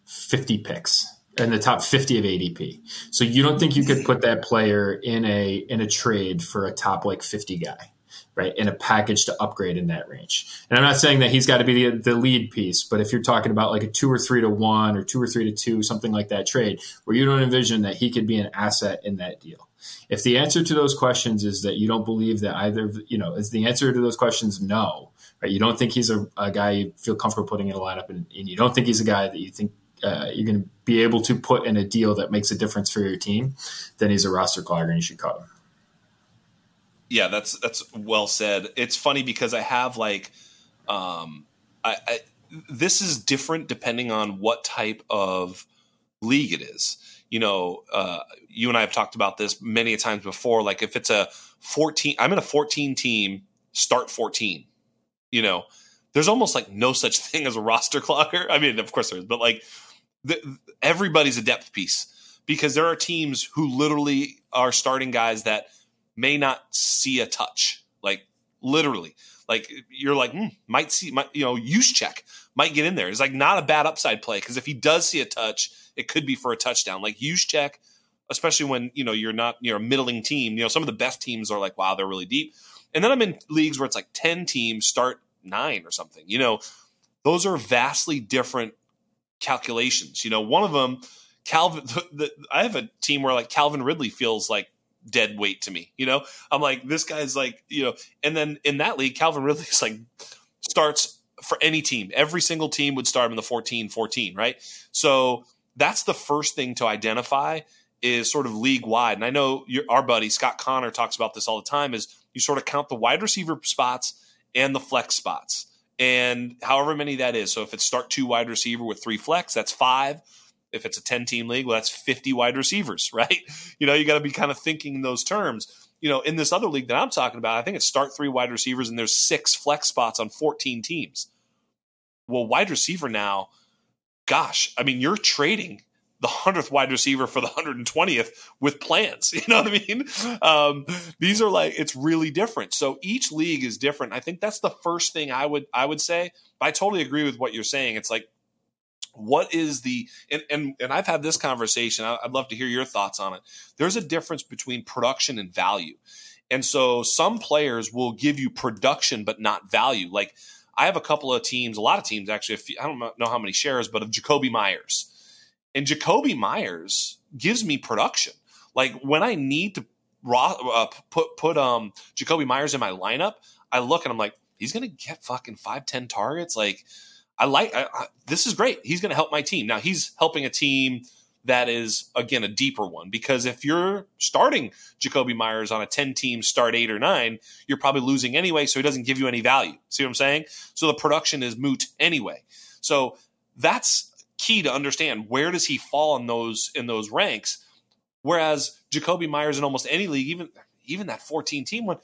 50 picks in the top 50 of ADP. So you don't think you could put that player in a in a trade for a top like 50 guy right, in a package to upgrade in that range. And I'm not saying that he's got to be the, the lead piece, but if you're talking about like a two or three to one or two or three to two, something like that trade, where you don't envision that he could be an asset in that deal. If the answer to those questions is that you don't believe that either, you know, is the answer to those questions no, right? You don't think he's a, a guy you feel comfortable putting in a lineup, and, and you don't think he's a guy that you think uh, you're going to be able to put in a deal that makes a difference for your team, then he's a roster clogger and you should cut him. Yeah, that's that's well said. It's funny because I have like, um, I, I this is different depending on what type of league it is. You know, uh, you and I have talked about this many times before. Like if it's a 14, I'm in a 14 team, start 14. You know, there's almost like no such thing as a roster clogger. I mean, of course there is, but like the, everybody's a depth piece because there are teams who literally are starting guys that may not see a touch, like literally. Like you're like hmm, might see, might, you know, Juszczyk might get in there. It's like not a bad upside play because if he does see a touch, it could be for a touchdown. Like Juszczyk, especially when you know you're not you're a middling team. You know, some of the best teams are like wow, they're really deep. And then I'm in leagues where it's like ten teams start nine or something. You know, those are vastly different calculations. You know, one of them, Calvin. The, the, I have a team where like Calvin Ridley feels like dead weight to me. You know, I'm like this guy's like you know, and then in that league, Calvin Ridley is like starts for any team. Every single team would start him in the 14 14, right? So that's the first thing to identify is sort of league wide. And I know your, our buddy Scott Connor talks about this all the time is you sort of count the wide receiver spots and the flex spots and however many that is. So if it's start two wide receiver with three flex, that's five. If it's a 10 team league, well, that's 50 wide receivers, right? You know, you got to be kind of thinking in those terms. You know, in this other league that I'm talking about, I think it's start three wide receivers and there's six flex spots on 14 teams. Well, wide receiver now, gosh, I mean, you're trading the hundredth wide receiver for the hundred and twentieth with plans. You know what I mean? Um, these are like it's really different. So each league is different. I think that's the first thing I would I would say. But I totally agree with what you're saying. It's like what is the and and, and I've had this conversation. I'd love to hear your thoughts on it. There's a difference between production and value. And so some players will give you production but not value. Like I have a couple of teams, a lot of teams actually. I don't know how many shares, but of Jakobi Meyers and Jakobi Meyers gives me production. Like when I need to uh, put put um Jakobi Meyers in my lineup, I look and I'm like, he's gonna get fucking five ten targets. Like I like I, I, this is great. He's gonna help my team. Now he's helping a team that is again a deeper one because if you're starting Jakobi Meyers on a 10 team start eight or nine, you're probably losing anyway, so he doesn't give you any value. See what I'm saying? So the production is moot anyway. So that's key to understand where does he fall in those in those ranks. Whereas Jakobi Meyers in almost any league, even even that 14 team one,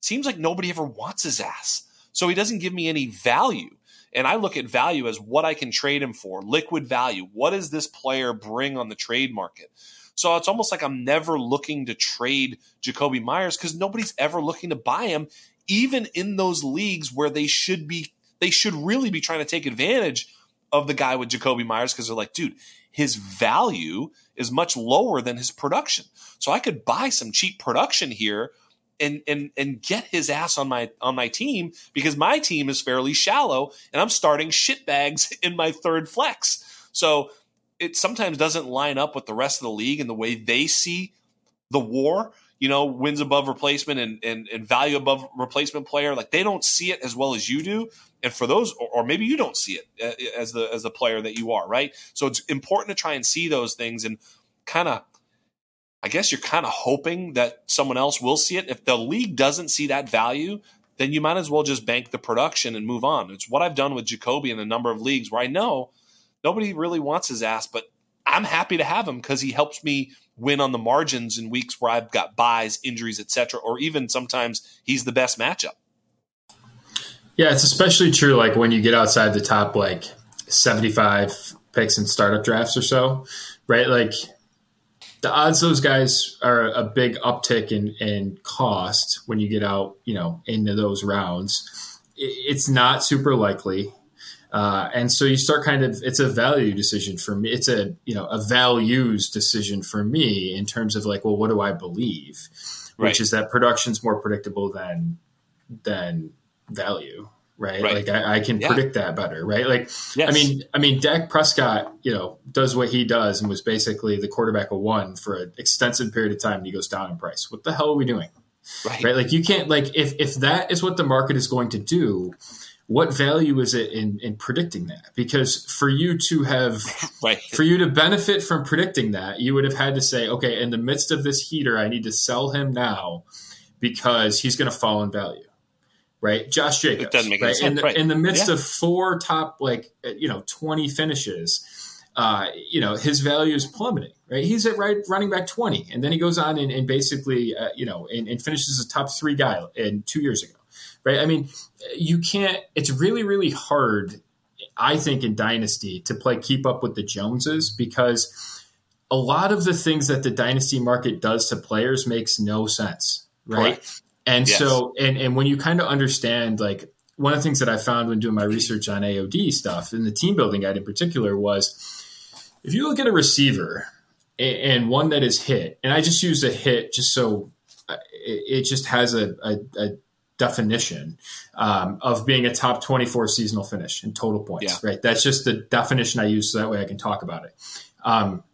seems like nobody ever wants his ass. So he doesn't give me any value. And I look at value as what I can trade him for, liquid value. What does this player bring on the trade market? So it's almost like I'm never looking to trade Jakobi Meyers because nobody's ever looking to buy him, even in those leagues where they should be, they should really be trying to take advantage of the guy with Jakobi Meyers because they're like, dude, his value is much lower than his production. So I could buy some cheap production here and and and get his ass on my on my team because my team is fairly shallow and I'm starting shitbags in my third flex. So it sometimes doesn't line up with the rest of the league and the way they see the war you know, wins above replacement and, and, and value above replacement player. Like they don't see it as well as you do. And for those, or, or maybe you don't see it uh, as the as the player that you are, right? So it's important to try and see those things and kind of, I guess you're kind of hoping that someone else will see it. If the league doesn't see that value, then you might as well just bank the production and move on. It's what I've done with Jakobi in a number of leagues where I know nobody really wants his ass, but I'm happy to have him because he helps me win on the margins in weeks where I've got buys, injuries, etc., or even sometimes he's the best matchup. Yeah, it's especially true like when you get outside the top like 75 picks in startup drafts or so, right? Like the odds those guys are a big uptick in, in cost when you get out, you know, into those rounds. It's not super likely. Uh, and so you start kind of it's a value decision for me. It's a you know a values decision for me in terms of like, well, what do I believe? Right. Which is that production's more predictable than than value, right? right. Like I, I can yeah. predict that better, right? Like yes. I mean, I mean, Dak Prescott, you know, does what he does and was basically the quarterback of one for an extensive period of time. And he goes down in price. What the hell are we doing? Right. right? Like you can't like if if that is what the market is going to do what value is it in, in predicting that? Because for you to have, right. for you to benefit from predicting that, you would have had to say, okay, in the midst of this heater, I need to sell him now because he's going to fall in value. Right, Josh Jacobs. It doesn't make right? sense. In the, right. in the midst Yeah. of four top, like you know, twenty finishes, uh, you know, his value is plummeting. Right, he's at right running back twenty, and then he goes on and, and basically, uh, you know, and, and finishes a top three guy in two years ago. Right, I mean, you can't. It's really, really hard, I think, in dynasty to play keep up with the Joneses because a lot of the things that the dynasty market does to players makes no sense. Right. Correct. And Yes. so, and, and when you kind of understand, like, one of the things that I found when doing my research on AOD stuff and the team building guide in particular was if you look at a receiver and one that is hit, and I just use a hit just so uh, it, it just has a, a, a definition um, of being a top 24 seasonal finish in total points, Yeah. right? That's just the definition I use so that way I can talk about it. Um,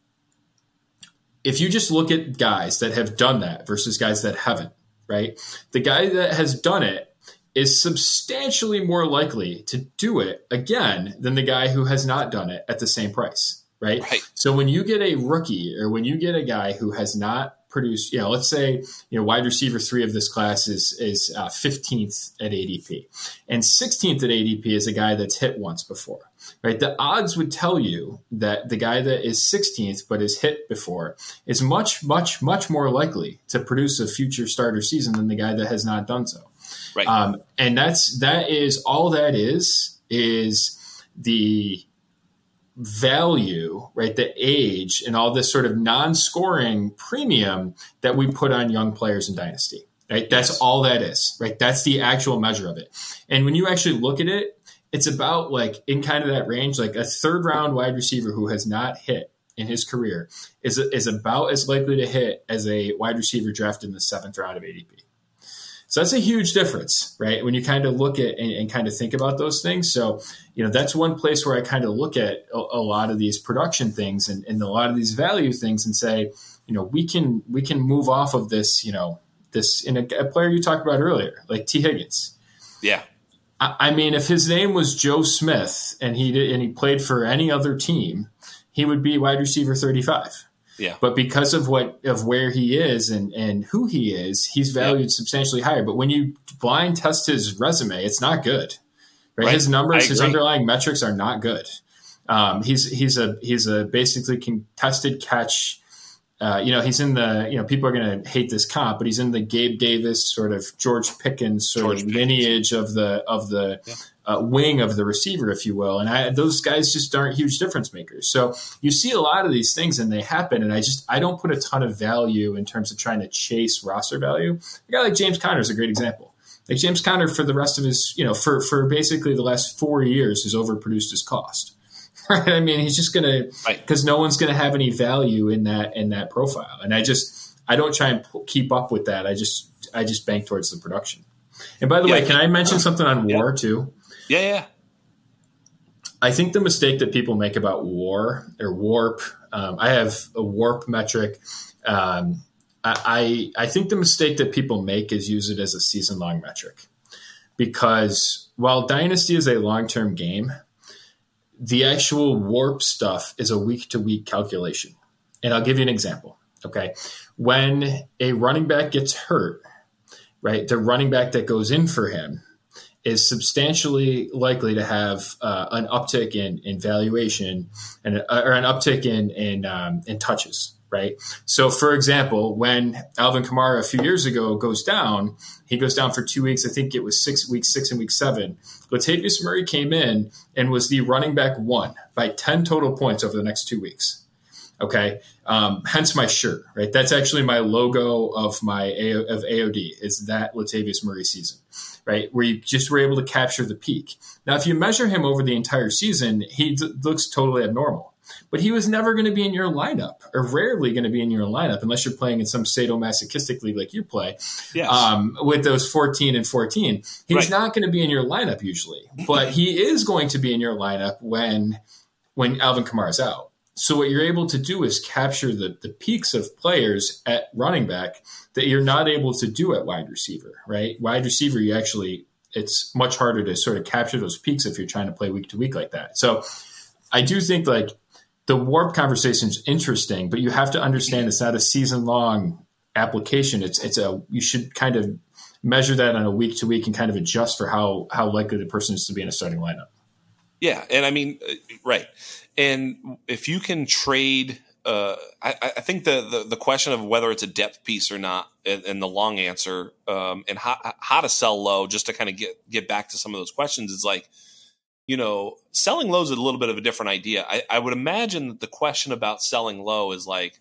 if you just look at guys that have done that versus guys that haven't, right? The guy that has done it is substantially more likely to do it again than the guy who has not done it at the same price, right? Right. So when you get a rookie or when you get a guy who has not produced, you know, let's say, you know, wide receiver three of this class is is uh, 15th at ADP, and 16th at ADP is a guy that's hit once before, right? The odds would tell you that the guy that is 16th but is hit before is much, much, much more likely to produce a future starter season than the guy that has not done so. Right. Um, and that's that is all that is is the value, right? The age and all this sort of non-scoring premium that we put on young players in dynasty. Right. That's Yes. all that is. Right. That's the actual measure of it. And when you actually look at it, it's about like in kind of that range, like a third round wide receiver who has not hit in his career is is about as likely to hit as a wide receiver drafted in the seventh round of ADP. So that's a huge difference, right? When you kind of look at and, and kind of think about those things. So, you know, that's one place where I kind of look at a, a lot of these production things and, and a lot of these value things and say, you know, we can we can move off of this, you know, this in a, a player you talked about earlier, like T. Higgins. Yeah. I, I mean, if his name was Joe Smith and he did, and he played for any other team, he would be wide receiver thirty five. Yeah. But because of what of where he is and and who he is, he's valued substantially higher. But when you blind test his resume, it's not good. Right? Right. His numbers, his underlying metrics are not good. Um, he's he's a he's a basically contested catch. Uh, you know, he's in the you know people are going to hate this comp, but he's in the Gabe Davis sort of George Pickens sort George of Pickens. lineage of the of the Yeah. uh, wing of the receiver, if you will. And I, those guys just aren't huge difference makers. So you see a lot of these things and they happen. And I just, I don't put a ton of value in terms of trying to chase roster value. A guy like James Conner is a great example. Like James Conner for the rest of his, you know, for, for basically the last four years has overproduced his cost. Right? I mean, he's just going to, Right. because no one's going to have any value in that, in that profile. And I just, I don't try and p- keep up with that. I just, I just bank towards the production. And by the Yeah, way, can I mention something on Yeah. war too? Yeah. Yeah. I think the mistake that people make about war or warp, um, I have a warp metric. Um, I I think the mistake that people make is use it as a season long metric because while Dynasty is a long term game, the actual warp stuff is a week to week calculation. And I'll give you an example. Okay. When a running back gets hurt, right, the running back that goes in for him is substantially likely to have uh, an uptick in, in valuation and uh, or an uptick in in, um, in touches, right? So, for example, when Alvin Kamara a few years ago goes down, he goes down for two weeks. I think it was six week six and week seven. Latavius Murray came in and was the running back one by ten total points over the next two weeks. Okay, um, hence my shirt, right? That's actually my logo of my of AOD is that Latavius Murray season right? Where you just were able to capture the peak. Now, if you measure him over the entire season, he d- looks totally abnormal. But he was never going to be in your lineup, or rarely going to be in your lineup, unless you're playing in some sadomasochistic league like you play, Yes. um, with those 14 and 14. He's Right. not going to be in your lineup usually, but he is going to be in your lineup when when Alvin Kamara's out. So what you're able to do is capture the, the peaks of players at running back that you're not able to do at wide receiver, right? Wide receiver, you actually it's much harder to sort of capture those peaks if you're trying to play week to week like that. So I do think like the warp conversation is interesting, but you have to understand it's not a season long application. It's it's a you should kind of measure that on a week to week and kind of adjust for how how likely the person is to be in a starting lineup. Yeah, and I mean, uh, right. And if you can trade, uh, I, I, think the, the, the question of whether it's a depth piece or not, and, and the long answer, um, and how how to sell low, just to kind of get get back to some of those questions, is like, you know, selling low is a little bit of a different idea. I, I would imagine that the question about selling low is like,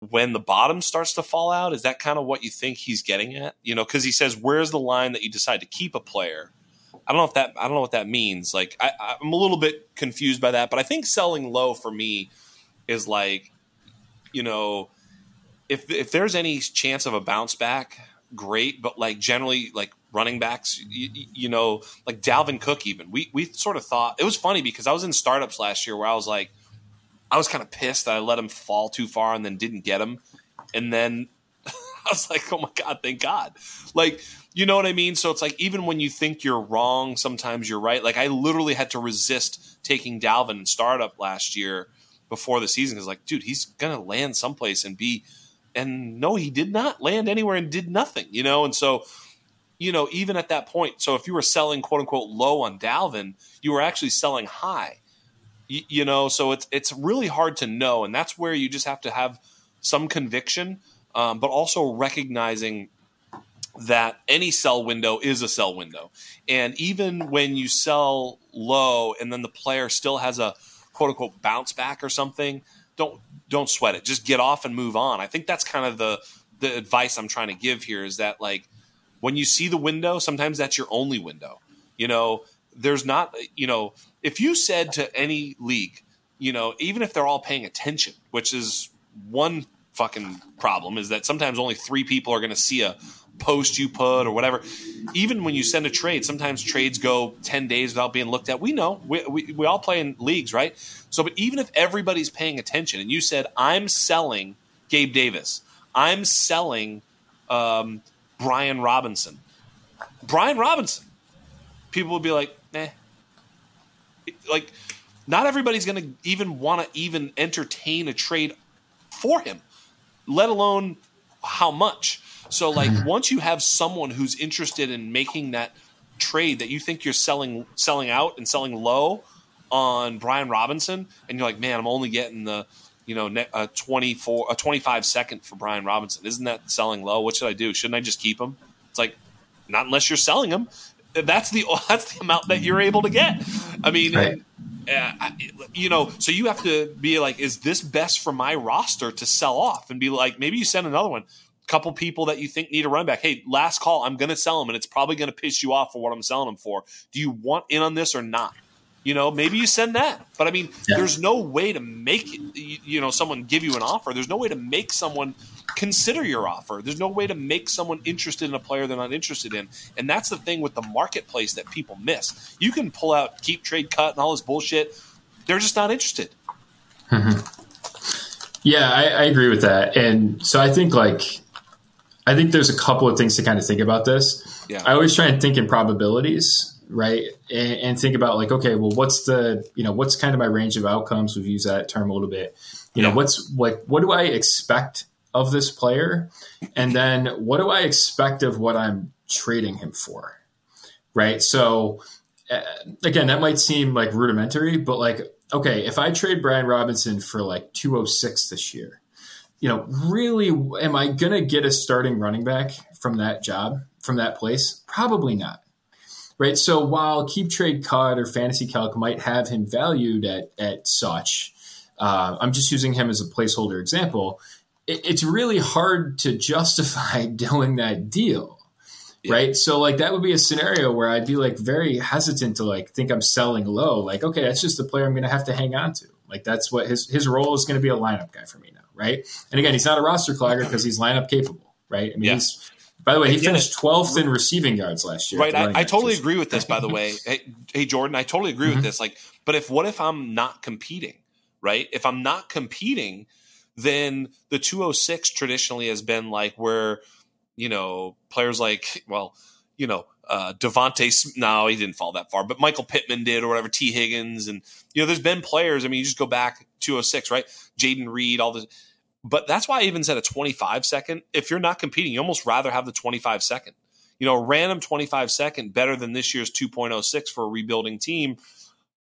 when the bottom starts to fall out, is that kind of what you think he's getting at? You know, because he says, "Where's the line that you decide to keep a player?" I don't know if that I don't know what that means. Like I, I'm a little bit confused by that, but I think selling low for me is like, you know, if if there's any chance of a bounce back, great. But like generally, like running backs, you, you know, like Dalvin Cook, even we we sort of thought it was funny because I was in startups last year where I was like, I was kind of pissed that I let him fall too far and then didn't get him, and then I was like, oh my god, thank God, like you know what I mean? So it's like even when you think you're wrong, sometimes you're right. Like I literally had to resist taking Dalvin in startup last year before the season because like, dude, he's gonna land someplace and be and no, he did not land anywhere and did nothing, you know? And so, you know, even at that point, so if you were selling quote unquote low on Dalvin, you were actually selling high. You, you know, so it's it's really hard to know, and that's where you just have to have some conviction, um, but also recognizing that any sell window is a sell window. And even when you sell low and then the player still has a quote unquote bounce back or something, don't don't sweat it. Just get off and move on. I think that's kind of the the advice I'm trying to give here is that like when you see the window, sometimes that's your only window. You know, there's not you know, if you said to any league, you know, even if they're all paying attention, which is one fucking problem is that sometimes only three people are going to see a post you put or whatever. Even when you send a trade, sometimes trades go 10 days without being looked at. We know. We, we, we all play in leagues, right? So, but even if everybody's paying attention and you said, I'm selling Gabe Davis, I'm selling um, Brian Robinson, Brian Robinson, people will be like, eh. Like, not everybody's going to even want to even entertain a trade for him, let alone how much. So like mm-hmm. once you have someone who's interested in making that trade that you think you're selling selling out and selling low on Brian Robinson, and you're like, man, I'm only getting the you know a 24 a 25 second for Brian Robinson. Isn't that selling low? What should I do? Shouldn't I just keep him? It's like not unless you're selling him. That's the that's the amount that you're able to get. I mean. Right. Uh, you know, so you have to be like, is this best for my roster to sell off? And be like, maybe you send another one couple people that you think need a run back. Hey, last call, I'm going to sell them, and it's probably going to piss you off for what I'm selling them for. Do you want in on this or not? You know, maybe you send that. But I mean, yeah. there's no way to make you know someone give you an offer. There's no way to make someone consider your offer. There's no way to make someone interested in a player they're not interested in. And that's the thing with the marketplace that people miss. You can pull out keep trade cut and all this bullshit. They're just not interested. Mm-hmm. Yeah, I, I agree with that. And so I think like I think there's a couple of things to kind of think about this. Yeah. I always try and think in probabilities, right? And, and, think about like, okay, well, what's the, you know, what's kind of my range of outcomes? We've used that term a little bit. You yeah. know, what's like, what do I expect of this player? And then what do I expect of what I'm trading him for? Right. So uh, again, that might seem like rudimentary, but like, okay, if I trade Brian Robinson for like 206 this year, you know, really, am I going to get a starting running back from that job, from that place? Probably not. Right. So while keep trade cut or fantasy calc might have him valued at, at such, uh, I'm just using him as a placeholder example. It, it's really hard to justify doing that deal. Yeah. Right. So like that would be a scenario where I'd be like very hesitant to like think I'm selling low. Like, okay, that's just the player I'm going to have to hang on to. Like that's what his, his role is going to be a lineup guy for me now right? And again, he's not a roster clogger because he's lineup capable, right? I mean, yeah. he's by the way, he finished 12th in receiving yards last year. Right. I, I totally agree with this, by the way. Hey, hey Jordan, I totally agree mm-hmm. with this. Like, but if what if I'm not competing, right? If I'm not competing, then the 206 traditionally has been like where, you know, players like, well, you know, uh, Devontae, no, he didn't fall that far, but Michael Pittman did or whatever, T. Higgins. And, you know, there's been players. I mean, you just go back 206, right? Jayden Reed, all the But that's why I even said a 25 second. If you're not competing, you almost rather have the 25 second. You know, random 25 second better than this year's 2.06 for a rebuilding team,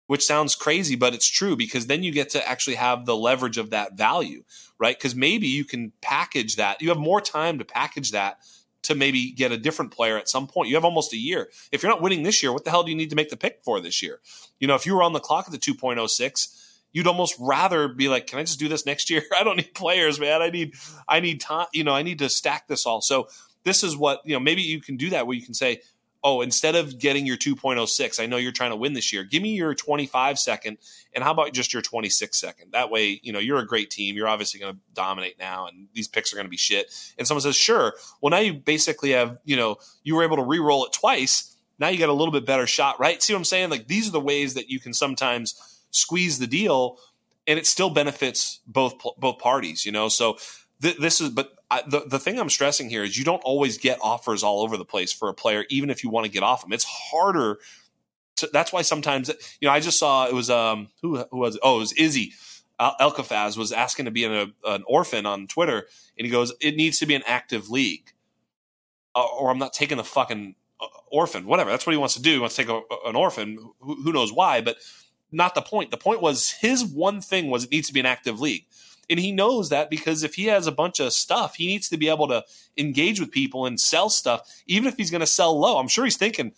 which sounds crazy, but it's true because then you get to actually have the leverage of that value, right? Because maybe you can package that. You have more time to package that to maybe get a different player at some point. You have almost a year. If you're not winning this year, what the hell do you need to make the pick for this year? You know, if you were on the clock at the 2.06, you'd almost rather be like, can I just do this next year? I don't need players, man. I need, I need time. You know, I need to stack this all. So this is what you know. Maybe you can do that where you can say, oh, instead of getting your 2.06, I know you're trying to win this year. Give me your 25 second, and how about just your 26 second? That way, you know, you're a great team. You're obviously going to dominate now, and these picks are going to be shit. And someone says, sure. Well, now you basically have, you know, you were able to re-roll it twice. Now you got a little bit better shot, right? See what I'm saying? Like these are the ways that you can sometimes squeeze the deal, and it still benefits both both parties. You know, so th- this is, but I, the the thing I'm stressing here is you don't always get offers all over the place for a player, even if you want to get off them. It's harder. To, that's why sometimes you know I just saw it was um who who was oh it was Izzy Elkafaz was asking to be an, an orphan on Twitter, and he goes it needs to be an active league, uh, or I'm not taking the fucking uh, orphan. Whatever, that's what he wants to do. He wants to take a, an orphan. Who, who knows why? But not the point. The point was his one thing was it needs to be an active league. And he knows that because if he has a bunch of stuff, he needs to be able to engage with people and sell stuff, even if he's going to sell low. I'm sure he's thinking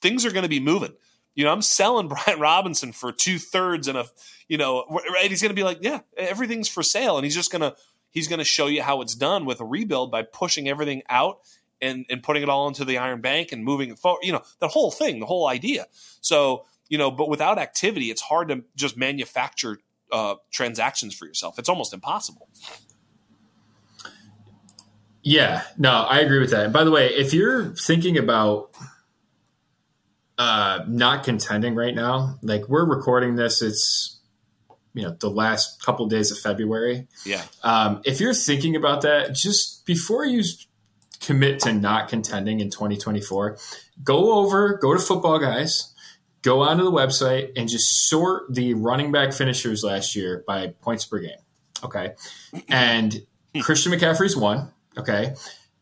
things are going to be moving. You know, I'm selling Brian Robinson for two thirds and a, you know, right? He's going to be like, yeah, everything's for sale, and he's just going to he's going to show you how it's done with a rebuild by pushing everything out and and putting it all into the Iron Bank and moving it forward. You know, the whole thing, the whole idea. So you know, but without activity, it's hard to just manufacture uh, transactions for yourself. It's almost impossible. Yeah, no, I agree with that. And by the way, if you're thinking about uh, not contending right now, like we're recording this, it's you know the last couple of days of February. Yeah. Um, if you're thinking about that, just before you commit to not contending in 2024, go over, go to Football Guys go onto the website and just sort the running back finishers last year by points per game. Okay. And Christian McCaffrey's one. Okay.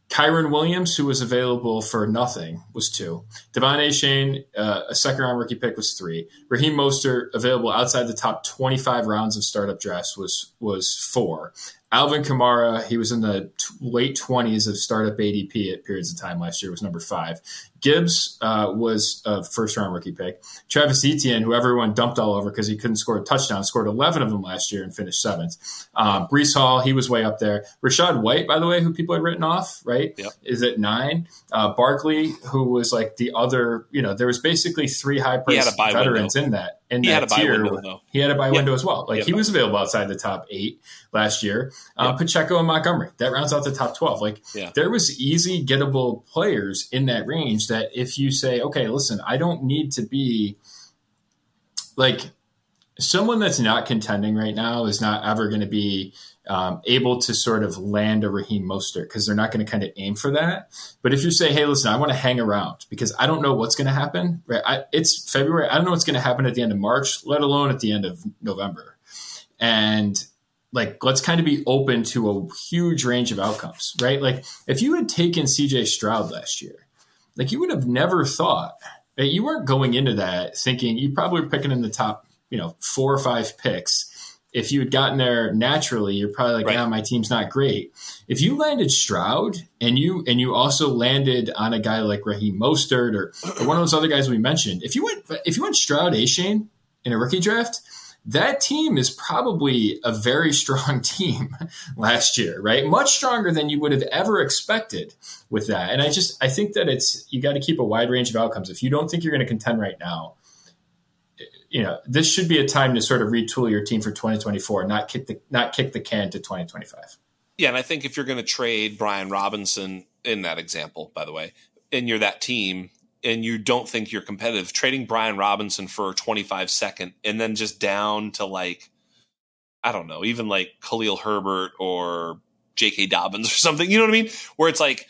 Kyren Williams, who was available for nothing, was two. De'Von Achane, uh, a second round rookie pick, was three. Raheem Mostert, available outside the top 25 rounds of startup drafts, was was four. Alvin Kamara, he was in the t- late 20s of startup ADP at periods of time last year, was number five. Gibbs uh, was a first round rookie pick. Travis Etienne, who everyone dumped all over because he couldn't score a touchdown, scored 11 of them last year and finished seventh. Um, Breece Hall, he was way up there. Rachaad White, by the way, who people had written off, right, yep. is at nine. Uh, Barkley, who was like the other, you know, there was basically three high priced veterans window. in that. In he that had a buy tier. window, though. He had a buy window as well. Like he was available outside the top eight last year. Uh, Pacheco and Montgomery, that rounds out the top 12. Like there was easy gettable players in that range that if you say, okay, listen, I don't need to be like someone that's not contending right now is not ever going to be um, able to sort of land a Raheem Mostert because they're not going to kind of aim for that. But if you say, hey, listen, I want to hang around because I don't know what's going to happen, right? I, it's February. I don't know what's going to happen at the end of March, let alone at the end of November. And like, let's kind of be open to a huge range of outcomes, right? Like, if you had taken CJ Stroud last year, like you would have never thought that you weren't going into that thinking you probably were picking in the top, you know, four or five picks. If you had gotten there naturally, you're probably like, right. yeah, my team's not great. If you landed Stroud and you and you also landed on a guy like Raheem Mostert or, or one of those other guys we mentioned, if you went if you went Stroud Achane in a rookie draft, that team is probably a very strong team last year, right? Much stronger than you would have ever expected with that. And I just I think that it's you got to keep a wide range of outcomes. If you don't think you're going to contend right now, you know, this should be a time to sort of retool your team for 2024, not kick the not kick the can to 2025. Yeah, and I think if you're going to trade Brian Robinson in that example, by the way, and you're that team, and you don't think you're competitive, trading Brian Robinson for 25 second and then just down to like, I don't know, even like Khalil Herbert or J.K. Dobbins or something, you know what I mean? Where it's like,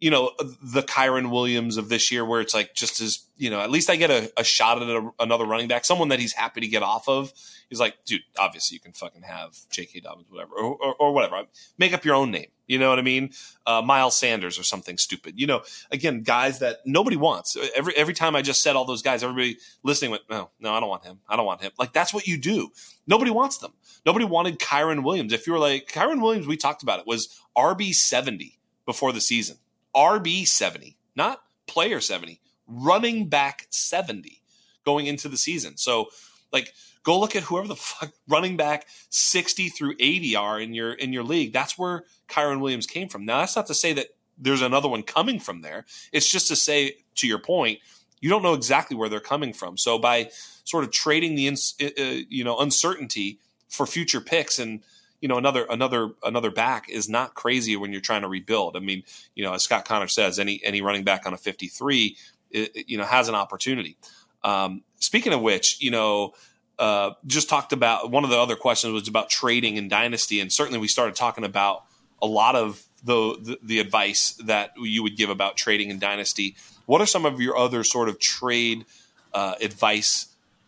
you know, the Kyren Williams of this year, where it's like just as you know, at least I get a, a shot at a, another running back, someone that he's happy to get off of. He's like, dude, obviously you can fucking have J.K. Dobbins, whatever, or, or, or whatever. Make up your own name. You know what I mean? Uh, Miles Sanders or something stupid. You know, again, guys that nobody wants. Every every time I just said all those guys, everybody listening went, no, no, I don't want him. I don't want him. Like that's what you do. Nobody wants them. Nobody wanted Kyren Williams. If you were like Kyren Williams, we talked about it was RB seventy before the season. RB 70, not player 70, running back 70 going into the season. So, like, go look at whoever the fuck running back 60 through 80 are in your in your league. That's where Kyren Williams came from. Now, that's not to say that there's another one coming from there. It's just to say, to your point, you don't know exactly where they're coming from. So by sort of trading the uh, you know uncertainty for future picks and you know another another another back is not crazy when you're trying to rebuild. I mean, you know, as Scott Connor says, any any running back on a 53, it, you know, has an opportunity. Um, speaking of which, you know, uh, just talked about one of the other questions was about trading and dynasty, and certainly we started talking about a lot of the, the, the advice that you would give about trading and dynasty. What are some of your other sort of trade uh, advice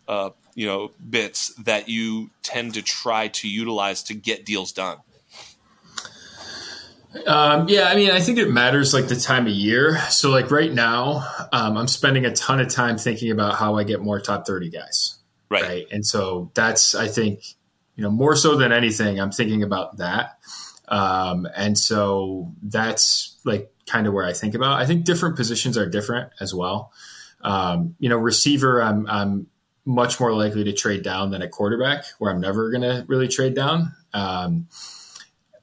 uh, you know bits that you tend to try to utilize to get deals done? Um, yeah, I mean, I think it matters like the time of year. So, like right now, um, I'm spending a ton of time thinking about how I get more top 30 guys. Right. right. And so that's, I think, you know, more so than anything, I'm thinking about that. Um, and so that's like kind of where I think about. I think different positions are different as well. Um, you know, receiver, I'm, I'm much more likely to trade down than a quarterback, where I'm never going to really trade down. Um,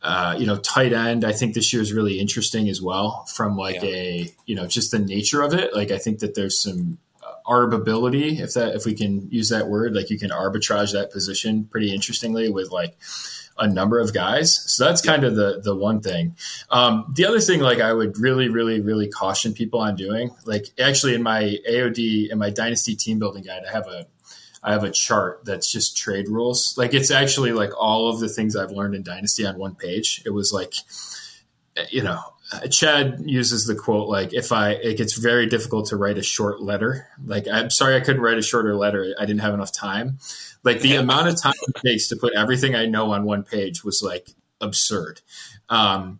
uh, you know, tight end, I think this year is really interesting as well from like yeah. a, you know, just the nature of it. Like, I think that there's some arbability, if that, if we can use that word, like you can arbitrage that position pretty interestingly with like a number of guys. So that's kind of the the one thing. Um, the other thing, like I would really, really, really caution people on doing, like actually in my AOD in my Dynasty team building guide, I have a I have a chart that's just trade rules. Like it's actually like all of the things I've learned in Dynasty on one page. It was like, you know, Chad uses the quote like, "If I, it gets very difficult to write a short letter. Like, I'm sorry I couldn't write a shorter letter. I didn't have enough time. Like the amount of time it takes to put everything I know on one page was like absurd. Um,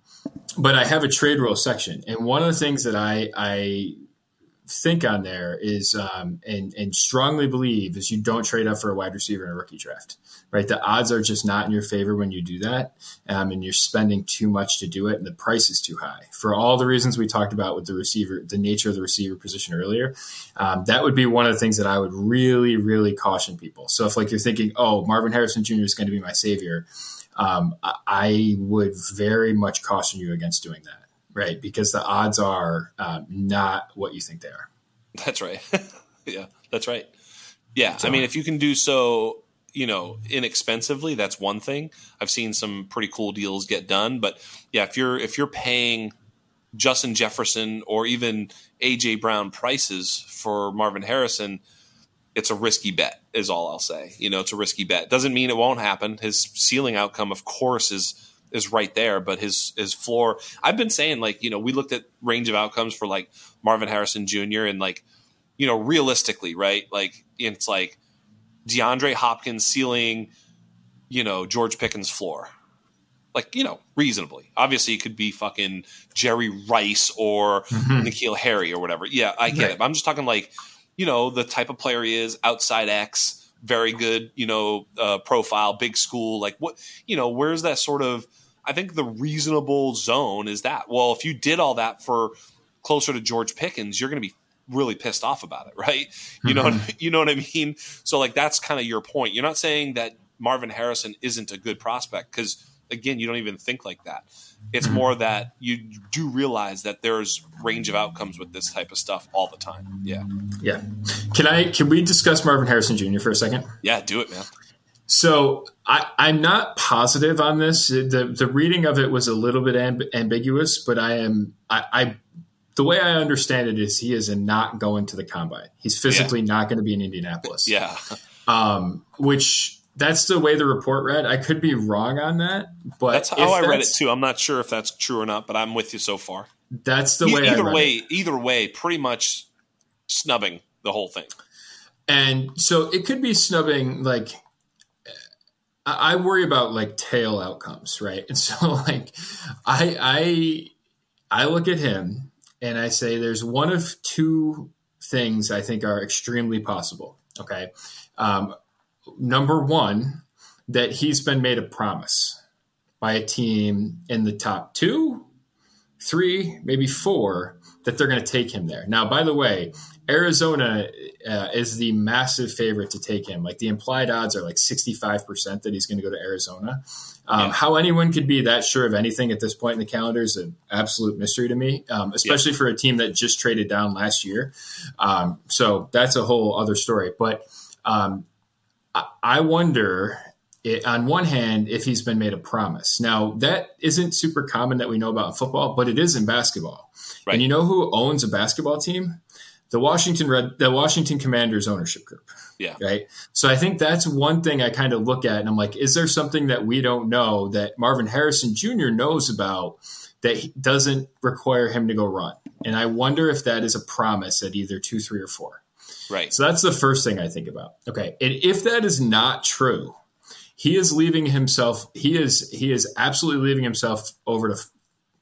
but I have a trade rule section, and one of the things that I I think on there is um, and and strongly believe is you don't trade up for a wide receiver in a rookie draft. Right, the odds are just not in your favor when you do that, um, and you're spending too much to do it, and the price is too high for all the reasons we talked about with the receiver, the nature of the receiver position earlier. Um, that would be one of the things that I would really, really caution people. So if like you're thinking, oh, Marvin Harrison Jr. is going to be my savior, um, I would very much caution you against doing that right? Because the odds are um, not what you think they are. That's right. yeah, that's right. Yeah, so, I mean, if you can do so, you know, inexpensively, that's one thing. I've seen some pretty cool deals get done, but yeah, if you're if you're paying Justin Jefferson or even AJ Brown prices for Marvin Harrison, it's a risky bet. Is all I'll say. You know, it's a risky bet. Doesn't mean it won't happen. His ceiling outcome, of course, is is right there, but his his floor. I've been saying like you know we looked at range of outcomes for like Marvin Harrison Jr. and like you know realistically, right? Like it's like DeAndre Hopkins ceiling, you know George Pickens floor, like you know reasonably. Obviously, it could be fucking Jerry Rice or mm-hmm. N'Keal Harry or whatever. Yeah, I get right. it. I'm just talking like you know the type of player he is outside X very good, you know, uh, profile, big school. Like what, you know, where's that sort of I think the reasonable zone is that. Well, if you did all that for closer to George Pickens, you're going to be really pissed off about it, right? You know, mm-hmm. you know what I mean. So, like, that's kind of your point. You're not saying that Marvin Harrison isn't a good prospect because, again, you don't even think like that. It's mm-hmm. more that you do realize that there's range of outcomes with this type of stuff all the time. Yeah, yeah. Can I? Can we discuss Marvin Harrison Jr. for a second? Yeah, do it, man. So I, am not positive on this. The the reading of it was a little bit amb- ambiguous, but I am I, I, the way I understand it is he is not going to the combine. He's physically yeah. not going to be in Indianapolis. Yeah, um, which that's the way the report read. I could be wrong on that, but that's how I read it too. I'm not sure if that's true or not, but I'm with you so far. That's the way. Either way, it. either way, pretty much snubbing the whole thing. And so it could be snubbing. Like I worry about like tail outcomes, right? And so like I I I look at him and I say there's one of two things I think are extremely possible. Okay. Um, number one, that he's been made a promise by a team in the top two, three, maybe four that they're going to take him there. Now, by the way, Arizona uh, is the massive favorite to take him. Like the implied odds are like 65% that he's going to go to Arizona. Um, yeah. How anyone could be that sure of anything at this point in the calendar is an absolute mystery to me, um, especially yeah. for a team that just traded down last year. Um, so that's a whole other story. But um, I wonder it, on one hand, if he's been made a promise. Now, that isn't super common that we know about in football, but it is in basketball. Right. And you know who owns a basketball team? The Washington Red, the Washington Commanders ownership group. Yeah. Right. So I think that's one thing I kind of look at, and I'm like, is there something that we don't know that Marvin Harrison Jr. knows about that doesn't require him to go run? And I wonder if that is a promise at either two, three, or four. Right. So that's the first thing I think about. Okay. And if that is not true, he is leaving himself. He is he is absolutely leaving himself over to.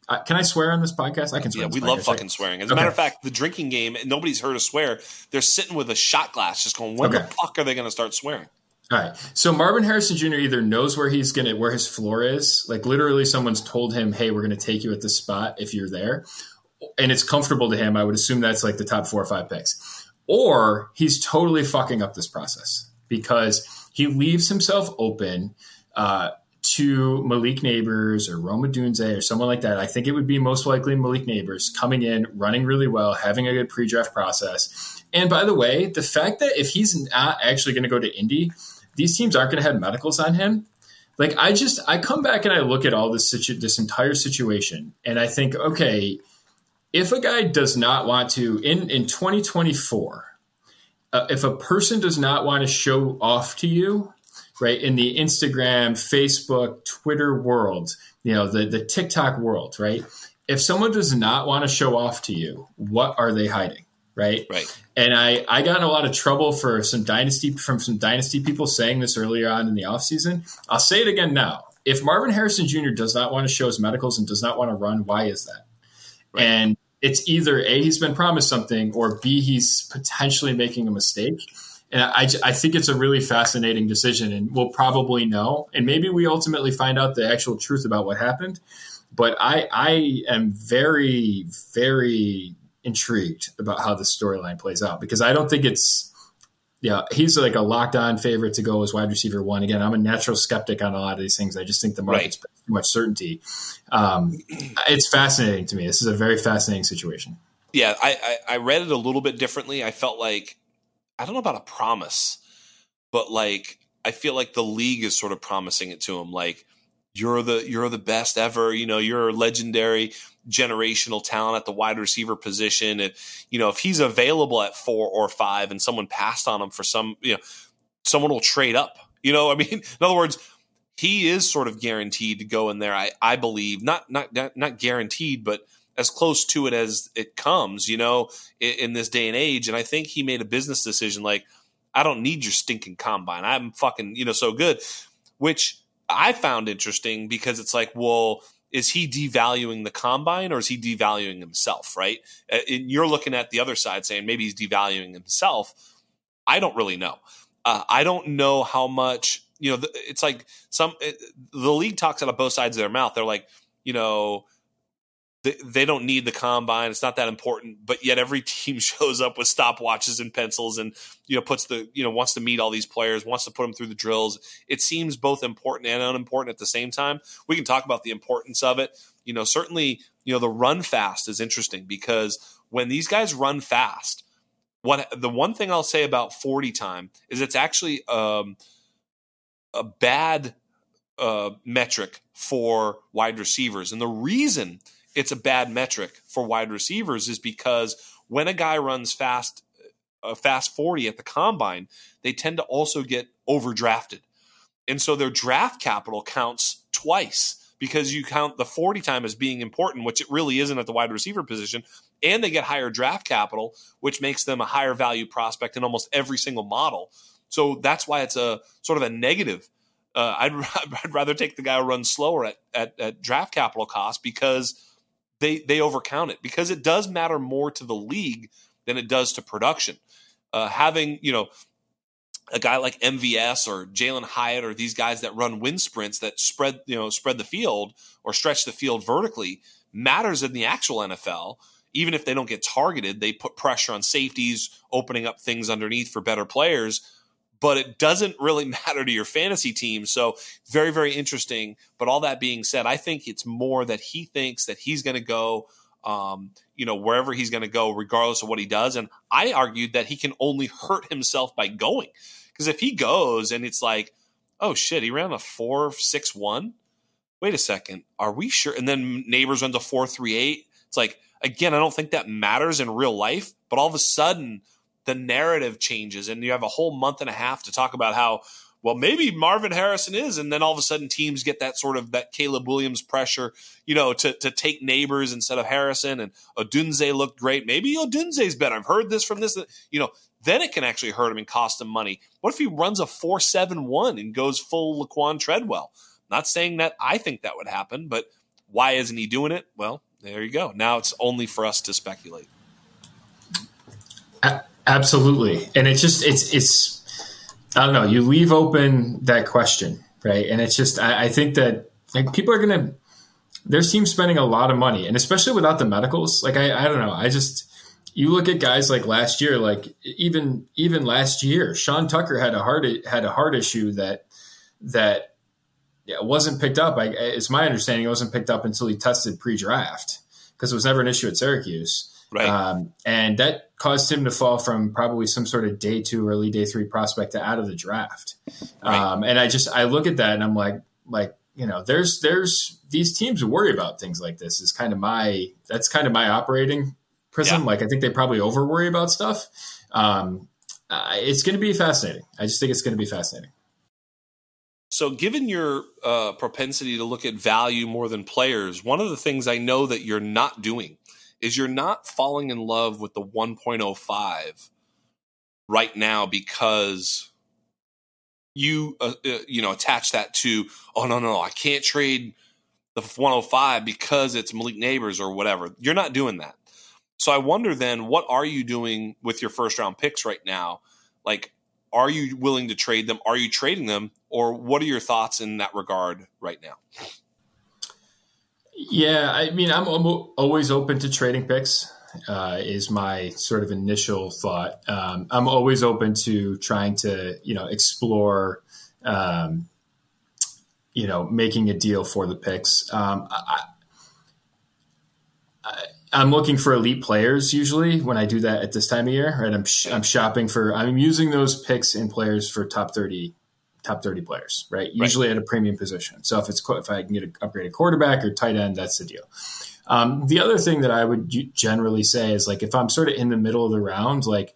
Uh, can I swear on this podcast? I can swear. Yeah, we love fucking right? swearing. As a okay. matter of fact, the drinking game, nobody's heard us swear. They're sitting with a shot glass, just going, "When okay. the fuck are they going to start swearing?" All right. So Marvin Harrison Jr. either knows where he's gonna where his floor is, like literally someone's told him, "Hey, we're gonna take you at this spot if you're there," and it's comfortable to him. I would assume that's like the top four or five picks, or he's totally fucking up this process because he leaves himself open uh, to Malik Nabers or Rome Odunze or someone like that. I think it would be most likely Malik Nabers coming in, running really well, having a good pre-draft process. And by the way, the fact that if he's not actually going to go to Indy, these teams aren't going to have medicals on him. Like I just I come back and I look at all this situ- this entire situation and I think, okay, if a guy does not want to in in 2024 uh, if a person does not want to show off to you, right, in the Instagram, Facebook, Twitter world, you know, the, the TikTok world, right? If someone does not want to show off to you, what are they hiding? Right. Right. And I, I got in a lot of trouble for some dynasty from some dynasty people saying this earlier on in the offseason. I'll say it again now. If Marvin Harrison Jr. does not want to show his medicals and does not want to run, why is that? Right. And it's either A, he's been promised something, or B, he's potentially making a mistake. And I, I think it's a really fascinating decision, and we'll probably know. And maybe we ultimately find out the actual truth about what happened. But I, I am very, very intrigued about how the storyline plays out because I don't think it's yeah, he's like a locked on favorite to go as wide receiver one. Again, I'm a natural skeptic on a lot of these things. I just think the market's right. too much certainty. Um, it's fascinating to me. This is a very fascinating situation. Yeah, I, I, I read it a little bit differently. I felt like I don't know about a promise, but like I feel like the league is sort of promising it to him. Like you're the you're the best ever. You know, you're a legendary generational talent at the wide receiver position. And, you know, if he's available at four or five and someone passed on him for some, you know, someone will trade up. You know, I mean, in other words, he is sort of guaranteed to go in there. I, I believe not, not, not, not guaranteed, but as close to it as it comes, you know, in, in this day and age. And I think he made a business decision like, I don't need your stinking combine. I'm fucking, you know, so good, which I found interesting because it's like, well, is he devaluing the combine or is he devaluing himself right? Uh, and you're looking at the other side saying maybe he's devaluing himself. I don't really know. Uh, i don't know how much you know it's like some it, the league talks out of both sides of their mouth. They're like you know they, don't need the combine. It's not that important, but yet every team shows up with stopwatches and pencils, and you know puts the you know wants to meet all these players, wants to put them through the drills. It seems both important and unimportant at the same time. We can talk about the importance of it. You know, certainly, you know the run fast is interesting because when these guys run fast, what the one thing I'll say about forty time is it's actually um, a bad uh, metric for wide receivers, and the reason it's a bad metric for wide receivers is because when a guy runs fast a fast 40 at the combine, they tend to also get overdrafted. And so their draft capital counts twice because you count the 40 time as being important, which it really isn't at the wide receiver position, and they get higher draft capital, which makes them a higher value prospect in almost every single model. So that's why it's a sort of a negative. Uh, I'd, I'd rather take the guy who runs slower at, at, at draft capital cost because they they overcount it because it does matter more to the league than it does to production. Uh, having you know a guy like MVS or Jalin Hyatt or these guys that run wind sprints that spread you know spread the field or stretch the field vertically matters in the actual NFL. Even if they don't get targeted, they put pressure on safeties, opening up things underneath for better players. But it doesn't really matter to your fantasy team. So very, very interesting. But all that being said, I think it's more that he thinks that he's going to go um, you know, wherever he's going to go, regardless of what he does. And I argued that he can only hurt himself by going. Because if he goes and it's like, oh shit, he ran a four six one. Wait a second, are we sure? And then Nabers runs a four three eight. It's like again, I don't think that matters in real life, but all of a sudden the narrative changes, and you have a whole month and a half to talk about how well, maybe Marvin Harrison is, and then all of a sudden teams get that sort of that Caleb Williams pressure, you know, to to take Nabers instead of Harrison. And Odunze looked great. Maybe Odunze's better. I've heard this from this. You know, then it can actually hurt him and cost him money. What if he runs a four seven one and goes full Laquon Treadwell? Not saying that I think that would happen, but why isn't he doing it? Well, there you go. Now it's only for us to speculate. Absolutely, and it's just it's it's I don't know. You leave open that question, right? And it's just, I, I think that like people are going to, there's teams spending a lot of money, and especially without the medicals. Like I, I don't know. I just, you look at guys like last year, like even even last year, Sean Tucker had a heart had a heart issue that that yeah, wasn't picked up. I, it's my understanding it wasn't picked up until he tested pre-draft because it was never an issue at Syracuse. Right. Um, and that caused him to fall from probably some sort of day two, early day three prospect to out of the draft. Right. Um, and I just, I look at that and I'm like, like, you know, there's, there's these teams worry about things like this is kind of my, that's kind of my operating prism. Yeah. Like, I think they probably over worry about stuff. Um, uh, it's going to be fascinating. I just think it's going to be fascinating. So, given your uh, propensity to look at value more than players, one of the things I know that you're not doing is you're not falling in love with the 1.05 right now because you uh, uh, you know attach that to oh no no I can't trade the 105 because it's Malik Nabers or whatever. You're not doing that. So I wonder then what are you doing with your first round picks right now? Like are you willing to trade them? Are you trading them or what are your thoughts in that regard right now? Yeah, I mean, I'm always open to trading picks. Uh, is my sort of initial thought. Um, I'm always open to trying to, you know, explore, um, you know, making a deal for the picks. Um, I, am looking for elite players usually when I do that at this time of year. Right, I'm sh- I'm shopping for. I'm using those picks in players for top thirty top 30 players, right? Usually right. at a premium position. So if it's if I can get an upgraded quarterback or tight end, that's the deal. Um, the other thing that I would generally say is like if I'm sort of in the middle of the round, like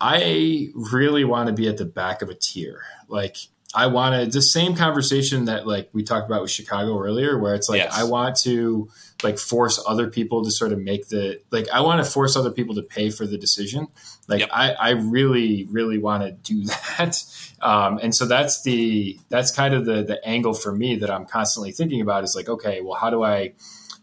I really want to be at the back of a tier. Like I want to the same conversation that like we talked about with Chicago earlier, where it's like yes. I want to like force other people to sort of make the like I want to force other people to pay for the decision. Like yep. I, I really, really want to do that. Um, and so that's the that's kind of the the angle for me that I'm constantly thinking about is like, okay, well, how do I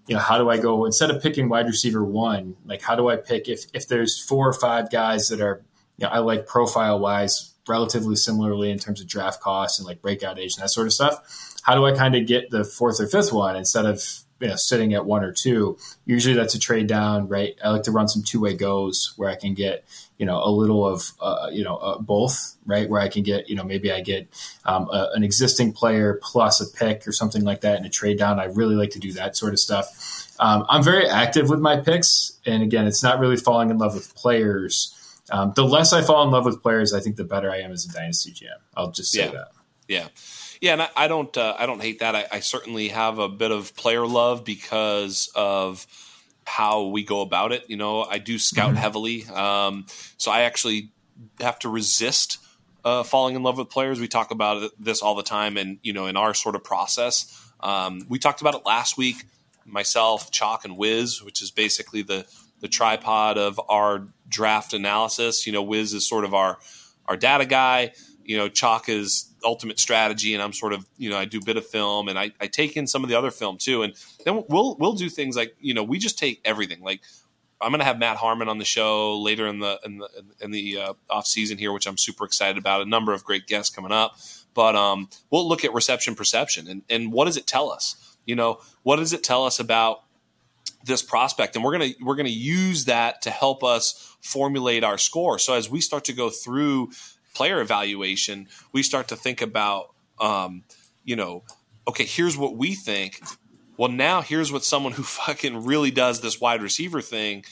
you know, how do I go instead of picking wide receiver one, like how do I pick if if there's four or five guys that are you know, I like profile wise relatively similarly in terms of draft costs and like breakout age and that sort of stuff. How do I kind of get the fourth or fifth one instead of you know sitting at one or two? Usually that's a trade down, right? I like to run some two way goes where I can get you know a little of uh, you know uh, both, right? Where I can get you know maybe I get um, a, an existing player plus a pick or something like that in a trade down. I really like to do that sort of stuff. Um, I'm very active with my picks, and again, it's not really falling in love with players um, the less I fall in love with players, I think the better I am as a dynasty GM. I'll just say yeah. that. Yeah, yeah, and I, I don't, uh, I don't hate that. I, I, certainly have a bit of player love because of how we go about it. You know, I do scout mm-hmm. heavily, um, so I actually have to resist uh, falling in love with players. We talk about this all the time, and you know, in our sort of process, Um, we talked about it last week. Myself, Chalk, and Wiz, which is basically the the tripod of our draft analysis. You know, Wiz is sort of our our data guy. You know, Chalk is ultimate strategy, and I'm sort of you know I do a bit of film, and I, I take in some of the other film too, and then we'll we'll do things like you know we just take everything. Like I'm going to have Matt Harmon on the show later in the in the in the uh, off season here, which I'm super excited about. A number of great guests coming up, but um, we'll look at reception perception and and what does it tell us? You know, what does it tell us about this prospect and we're going to we're going to use that to help us formulate our score so as we start to go through player evaluation we start to think about um, you know okay here's what we think. Well now here's what someone who fucking really does this wide receiver thing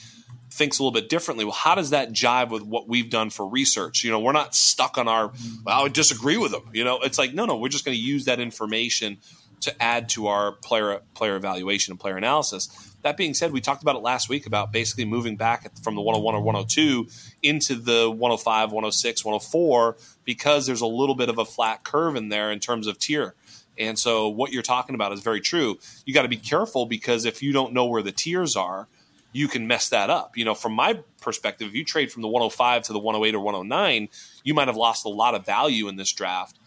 thinks a little bit differently. Well how does that jive with what we've done for research? You know we're not stuck on our well, i would disagree with them you know it's like no no we're just going to use that information to add to our player player evaluation and player analysis that being said, we talked about it last week about basically moving back from the 101 or 102 into the 105, 106, 104 because there's a little bit of a flat curve in there in terms of tier. And so what you're talking about is very true. You got to be careful because if you don't know where the tiers are, you can mess that up. You know, from my perspective, if you trade from the 105 to the 108 or 109, you might have lost a lot of value in this draft.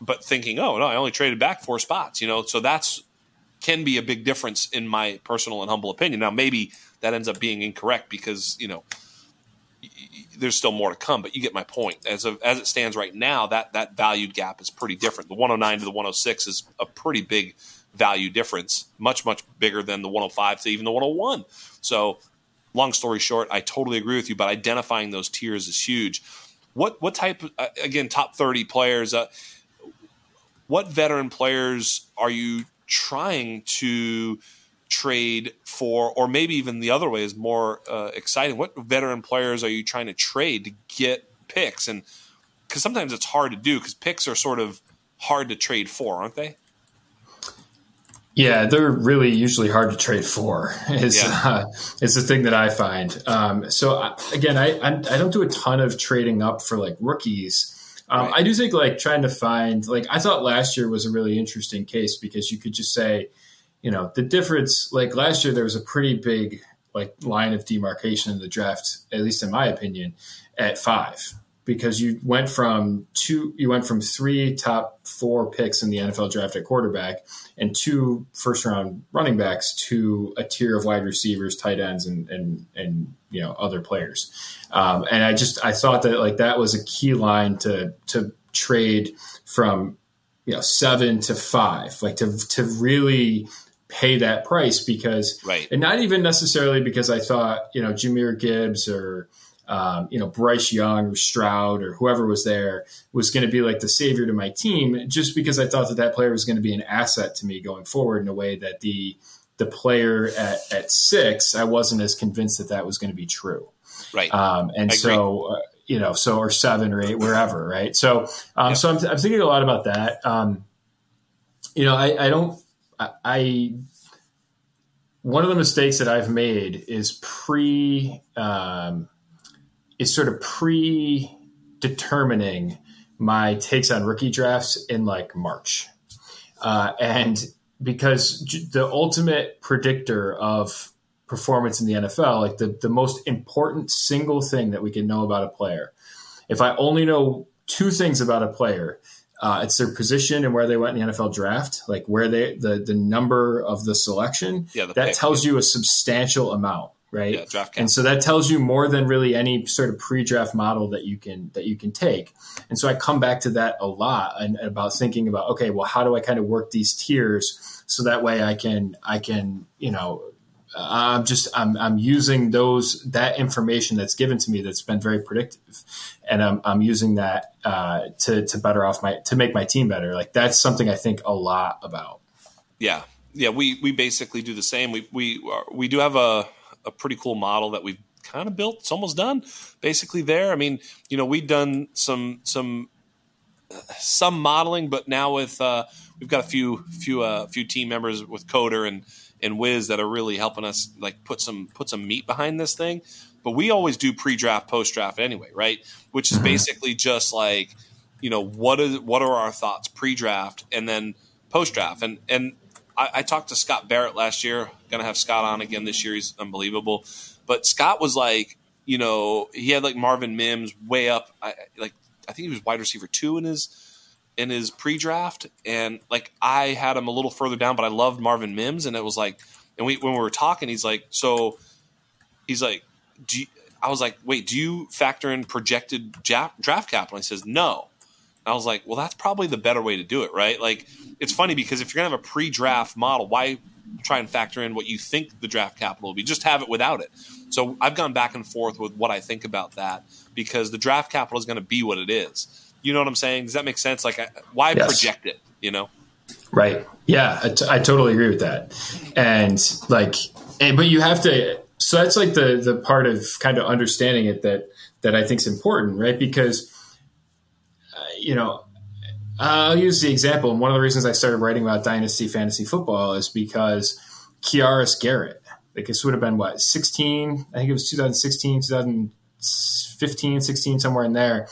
But thinking, oh no, I only traded back four spots. You know, so that's can be a big difference in my personal and humble opinion. Now, maybe that ends up being incorrect because you know there's still more to come, but you get my point. As of, as it stands right now, that that value gap is pretty different. The 109 to the 106 is a pretty big value difference, much much bigger than the 105 to even the 101. So, long story short, I totally agree with you. But identifying those tiers is huge. What what type? Uh, again, top 30 players. Uh, what veteran players are you trying to trade for, or maybe even the other way is more uh, exciting. What veteran players are you trying to trade to get picks? And because sometimes it's hard to do because picks are sort of hard to trade for, aren't they? Yeah, they're really usually hard to trade for. Is yeah. uh, is the thing that I find. Um, so I, again, I, I I don't do a ton of trading up for like rookies. Um, right. I do think like trying to find like I thought last year was a really interesting case because you could just say, you know, the difference. Like last year, there was a pretty big like line of demarcation in the draft, at least in my opinion, at five because you went from two, you went from three top four picks in the NFL draft at quarterback and two first round running backs to a tier of wide receivers, tight ends, and and and you know other players. Um, and I just I thought that like that was a key line to to trade from you know seven to five, like to to really pay that price because right and not even necessarily because I thought you know Jahmyr Gibbs or um, you know, Bryce Young or Stroud or whoever was there was going to be like the savior to my team, just because I thought that that player was going to be an asset to me going forward in a way that the the player at, at six, I wasn't as convinced that that was going to be true. Right. Um, and so, uh, you know, so or seven or eight, wherever. Right. So, um, yep. so I'm, I'm, thinking a lot about that. Um, you know, I, I don't, I, I one of the mistakes that I've made is pre um, is sort of pre-determining my takes on rookie drafts in like March, uh, and because the ultimate predictor of performance in the NFL, like the the most important single thing that we can know about a player, if I only know two things about a player. Uh, it's their position and where they went in the NFL draft, like where they the the number of the selection. Yeah, the that pick, tells you a substantial amount right? Yeah, draft And so that tells you more than really any sort of pre-draft model that you can that you can take. And so I come back to that a lot and about thinking about okay, well, how do I kind of work these tiers so that way I can I can you know I'm just I'm I'm using those that information that's given to me that's been very predictive, and I'm I'm using that uh, to to better off my to make my team better. Like that's something I think a lot about. Yeah, yeah, we we basically do the same. We we we do have a a pretty cool model that we've kind of built. It's almost done, basically. There, I mean, you know, we've done some some some modeling, but now with uh, we've got a few few uh, few team members with Coder and and Wiz that are really helping us like put some put some meat behind this thing. But we always do pre-draft, post-draft anyway, right? Which is mm-hmm. basically just like you know what is what are our thoughts pre-draft, and then post draft. And and I, I, talked to Scott Barrett last year. Going to have Scott on again this year. He's unbelievable. But Scott was like, you know, he had like Marvin Mims way up. I, like I think he was wide receiver two in his in his pre-draft, and like I had him a little further down, but I loved Marvin Mims, and it was like, and we when we were talking, he's like, so he's like, do I was like, wait, do you factor in projected draft capital? And he says no. I was like, well, that's probably the better way to do it, right? Like, it's funny because if you're gonna have a pre-draft model, why try and factor in what you think the draft capital will be? Just have it without it. So I've gone back and forth with what I think about that because the draft capital is going to be what it is. You know what I'm saying? Does that make sense? Like, why yes. project it? You know? Right. Yeah, I, t- I totally agree with that. And like, and, but you have to. So that's like the the part of kind of understanding it that that I think is important, right? Because uh, you know, Uh, I'll use the example. One of the reasons I started writing about dynasty fantasy football is because Keyarris Garrett, like this would have been what 16? I think it was 2016, 2015, 16, somewhere in there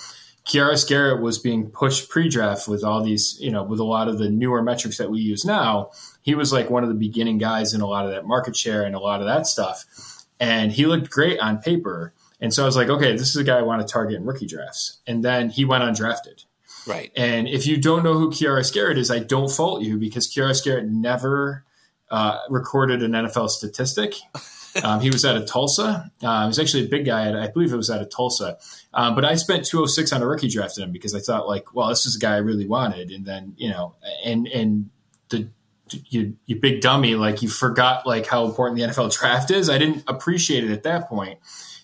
Keyarris Garrett was being pushed pre-draft with all these, you know, with a lot of the newer metrics that we use now. He was like one of the beginning guys in a lot of that market share and a lot of that stuff. And he looked great on paper. And so I was like, okay, this is a guy I want to target in rookie drafts. And then he went undrafted. Right. And if you don't know who Keyarris Garrett is, I don't fault you because Keyarris Garrett never uh, recorded an NFL statistic. Um, he was at a Tulsa. Uh, he was actually a big guy. At, I believe it was at a Tulsa. Um, but I spent 206 on a rookie draft him because I thought like, well, this is a guy I really wanted. And then you know, and and the you you big dummy, like you forgot like how important the NFL draft is. I didn't appreciate it at that point,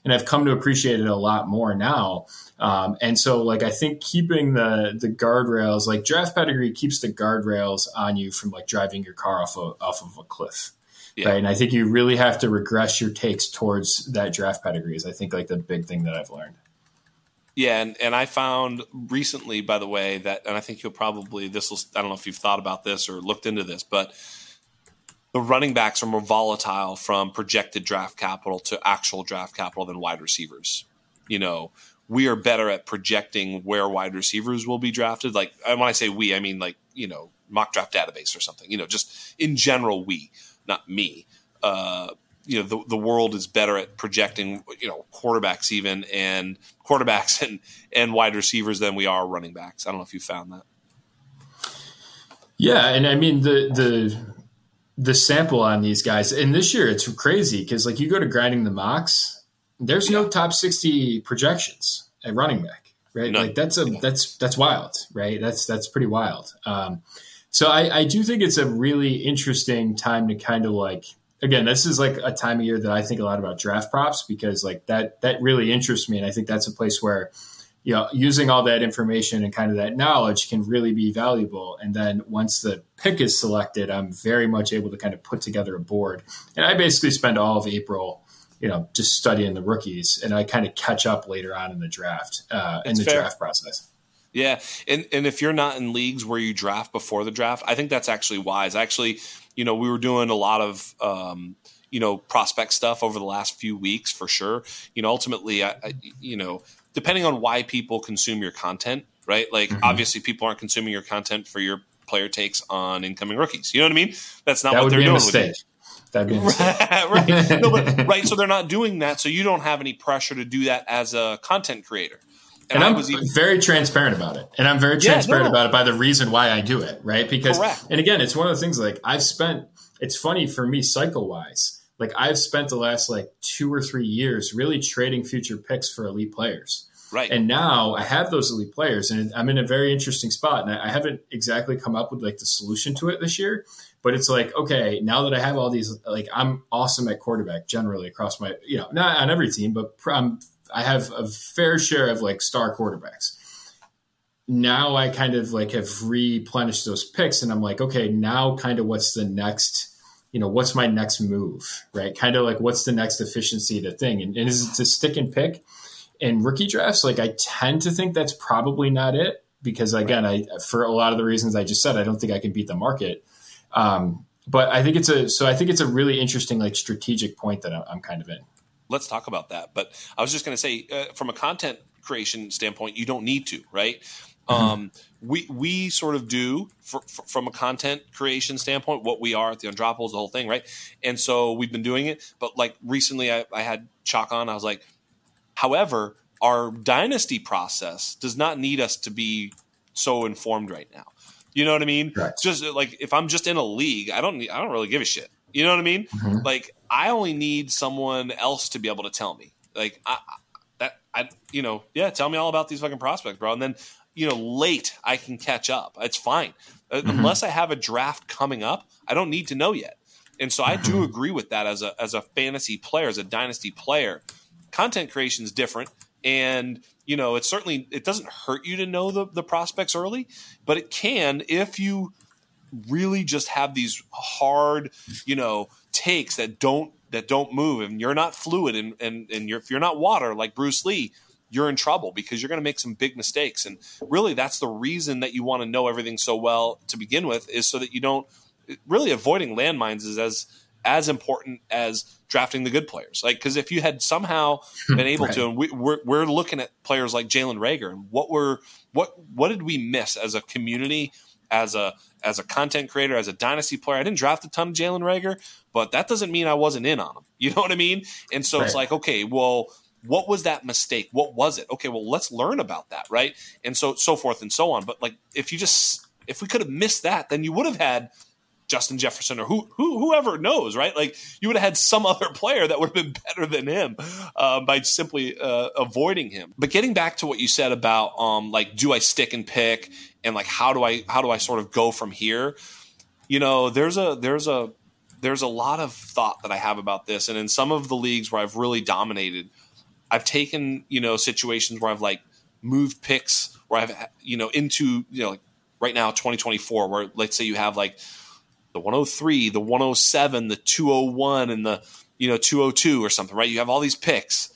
and I've come to appreciate it a lot more now. Um, and so, like, I think keeping the the guardrails, like draft pedigree, keeps the guardrails on you from like driving your car off of, off of a cliff. Yeah. Right. And I think you really have to regress your takes towards that draft pedigree is I think like the big thing that I've learned. Yeah, and, and I found recently, by the way, that and I think you'll probably this will I don't know if you've thought about this or looked into this, but the running backs are more volatile from projected draft capital to actual draft capital than wide receivers. You know, we are better at projecting where wide receivers will be drafted. Like when I say we, I mean like, you know, mock draft database or something. You know, just in general we not me. Uh, you know, the, the world is better at projecting, you know, quarterbacks even and quarterbacks and, and wide receivers than we are running backs. I don't know if you found that. Yeah. And I mean, the, the, the sample on these guys, and this year it's crazy because like you go to grinding the mocks, there's no top 60 projections at running back, right? Like that's a, that's, that's wild, right? That's, that's pretty wild. Um, so I, I do think it's a really interesting time to kind of like again, this is like a time of year that I think a lot about draft props because like that that really interests me, and I think that's a place where you know using all that information and kind of that knowledge can really be valuable. And then once the pick is selected, I'm very much able to kind of put together a board, and I basically spend all of April. You know, just studying the rookies, and I kind of catch up later on in the draft, uh, in the fair. draft process. Yeah, and and if you're not in leagues where you draft before the draft, I think that's actually wise. Actually, you know, we were doing a lot of um, you know prospect stuff over the last few weeks for sure. You know, ultimately, I, I you know, depending on why people consume your content, right? Like, mm-hmm. obviously, people aren't consuming your content for your player takes on incoming rookies. You know what I mean? That's not that what they're doing. Mistake. That'd be right, right. No, but, right. So they're not doing that. So you don't have any pressure to do that as a content creator. And, and I'm even, very transparent about it. And I'm very transparent yeah, no. about it by the reason why I do it, right? Because, Correct. and again, it's one of the things like I've spent, it's funny for me cycle wise. Like I've spent the last like two or three years really trading future picks for elite players. Right. And now I have those elite players and I'm in a very interesting spot. And I haven't exactly come up with like the solution to it this year, but it's like, okay, now that I have all these, like I'm awesome at quarterback generally across my, you know, not on every team, but I'm um, I have a fair share of like star quarterbacks. Now I kind of like have replenished those picks and I'm like, okay, now kind of what's the next, you know, what's my next move, right? Kind of like what's the next efficiency to thing. And, and is it to stick and pick in rookie drafts? Like I tend to think that's probably not it because again, I, for a lot of the reasons I just said, I don't think I can beat the market. Um, but I think it's a, so I think it's a really interesting, like strategic point that I'm kind of in let's talk about that. But I was just going to say, uh, from a content creation standpoint, you don't need to, right? Um, we we sort of do for, for, from a content creation standpoint what we are at the Undroppables, the whole thing, right? And so we've been doing it. But like recently, I, I had Chalk on. I was like, however, our dynasty process does not need us to be so informed right now. You know what I mean? Right. It's just like if I'm just in a league, I don't I don't really give a shit. You know what I mean? Mhm. Like I only need someone else to be able to tell me. Like I, that I you know yeah, tell me all about these fucking prospects, bro. And then you know late I can catch up. It's fine Uh, Mhm. unless I have a draft coming up. I don't need to know yet. And so I do agree with that as a as a fantasy player, as a dynasty player. Content creation is different, and you know it certainly it doesn't hurt you to know the the prospects early, but it can if you really just have these hard, you know, takes that don't that don't move, and you're not fluid, and and and you're, if you're not water like Bruce Lee, you're in trouble because you're going to make some big mistakes. And really, that's the reason that you want to know everything so well to begin with, is so that you don't. Really, avoiding landmines is as as important as drafting the good players. Like, because if you had somehow been able to, and we, we're we're looking at players like Jalen Reagor, and what were what what did we miss as a community, as a as a content creator, as a dynasty player? I didn't draft a ton of Jalen Reagor, but that doesn't mean I wasn't in on him. You know what I mean? And so it's like, okay, well, what was that mistake? What was it? Okay, well, let's learn about that, right? And so so forth and so on. But like, if you just if we could have missed that, then you would have had Justin Jefferson or who, who whoever knows, right? Like you would have had some other player that would have been better than him uh, by simply uh, avoiding him. But getting back to what you said about um, like, do I stick and pick, and like how do I how do I sort of go from here? You know, there's a there's a there's a lot of thought that I have about this, and in some of the leagues where I've really dominated, I've taken you know situations where I've like moved picks where I've you know into you know like right now 2024 where let's say you have like the 103, the 107, the 201, and the you know 202 or something, right? You have all these picks,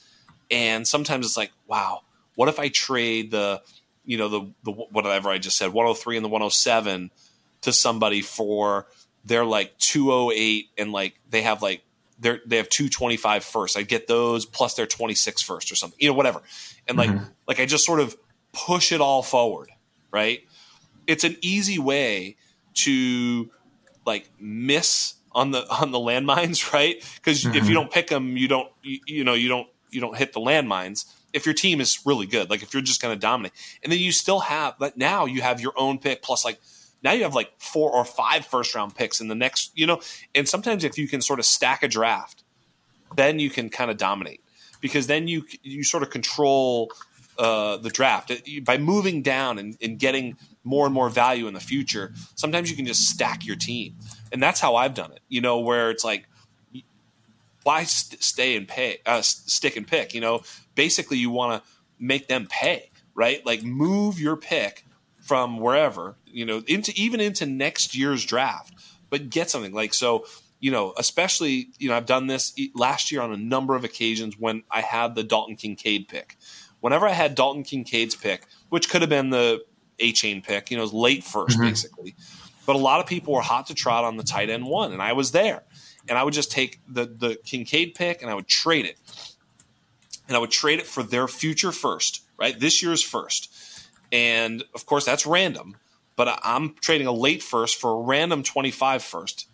and sometimes it's like, wow, what if I trade the you know the the whatever I just said, 103 and the 107 to somebody for their like 208 and like they have like they're they have 225 first. I get those plus their 26 first or something, you know, whatever. And like Mhm. like I just sort of push it all forward, right? It's an easy way to like miss on the on the landmines, right? Because if Mhm. you don't pick them, you don't you, you know you don't you don't hit the landmines. If your team is really good, like if you're just going to dominate, and then you still have like now you have your own pick plus like now you have like four or five first round picks in the next, you know, and sometimes if you can sort of stack a draft, then you can kind of dominate because then you you sort of control uh, the draft by moving down and, and getting more and more value in the future. Sometimes you can just stack your team, and that's how I've done it. You know, where it's like, why st- stay and pay, uh, stick and pick? You know, basically you want to make them pay, right? Like move your pick from wherever you know into even into next year's draft, but get something like so. You know, especially you know, I've done this last year on a number of occasions when I had the Dalton Kincaid pick. Whenever I had Dalton Kincaid's pick, which could have been the A chain pick, you know, it was late 1st Mhm. basically. But a lot of people were hot to trot on the tight end one, and I was there. And I would just take the the Kincaid pick and I would trade it. And I would trade it for their future first, right? This year's first. And of course, that's random, but I'm trading a late first for a random 25 first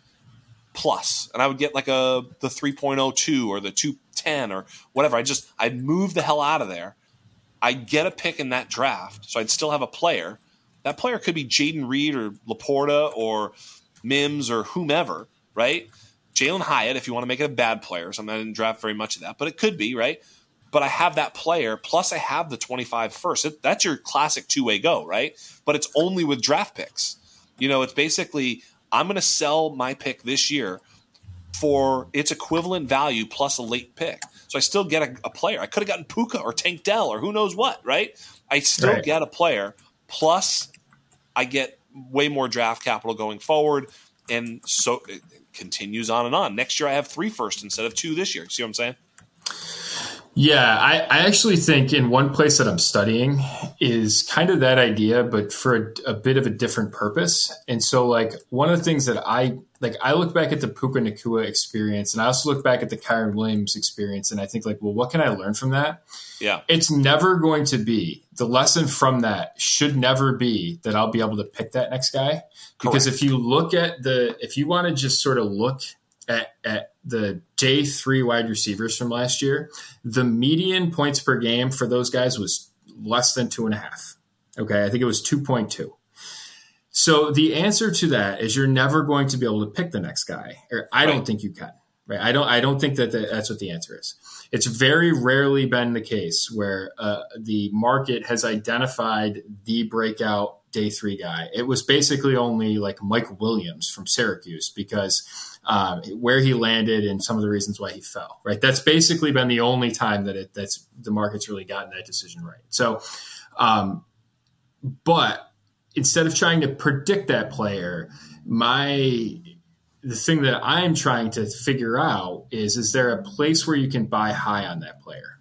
plus. And I would get like a the 3.02 or the 210 or whatever. I just I'd move the hell out of there. I'd get a pick in that draft, so I'd still have a player. That player could be Jayden Reed or LaPorta or Mims or whomever, right? Jalin Hyatt, if you want to make it a bad player. So I didn't draft very much of that, but it could be, right? But I have that player, plus I have the 25 first. It, that's your classic two way go, right? But it's only with draft picks. You know, it's basically I'm going to sell my pick this year for its equivalent value plus a late pick. So I still get a, a player. I could have gotten Puka or Tank Dell or who knows what, right? I still Right. get a player plus I get way more draft capital going forward. And so it continues on and on. Next year I have three first instead of two this year. See what I'm saying? Yeah, I, I actually think in one place that I'm studying is kind of that idea, but for a, a, bit of a different purpose. And so, like, one of the things that I like, I look back at the Puka Nacua experience, and I also look back at the Kyren Williams experience, and I think, like, well, what can I learn from that? Yeah. It's never going to be the lesson from that should never be that I'll be able to pick that next guy. Because Correct. if you look at the, if you want to just sort of look at, at the day three wide receivers from last year, the median points per game for those guys was less than two and a half. Okay. I think it was 2.2. So the answer to that is you're never going to be able to pick the next guy. Or I right. don't think you can. Right. I don't. I don't think that the, that's what the answer is. It's very rarely been the case where uh, the market has identified the breakout day three guy. It was basically only like Mike Williams from Syracuse because um, where he landed and some of the reasons why he fell. Right, that's basically been the only time that it that's the market's really gotten that decision right. So, um, but instead of trying to predict that player, my the thing that I'm trying to figure out is is there a place where you can buy high on that player?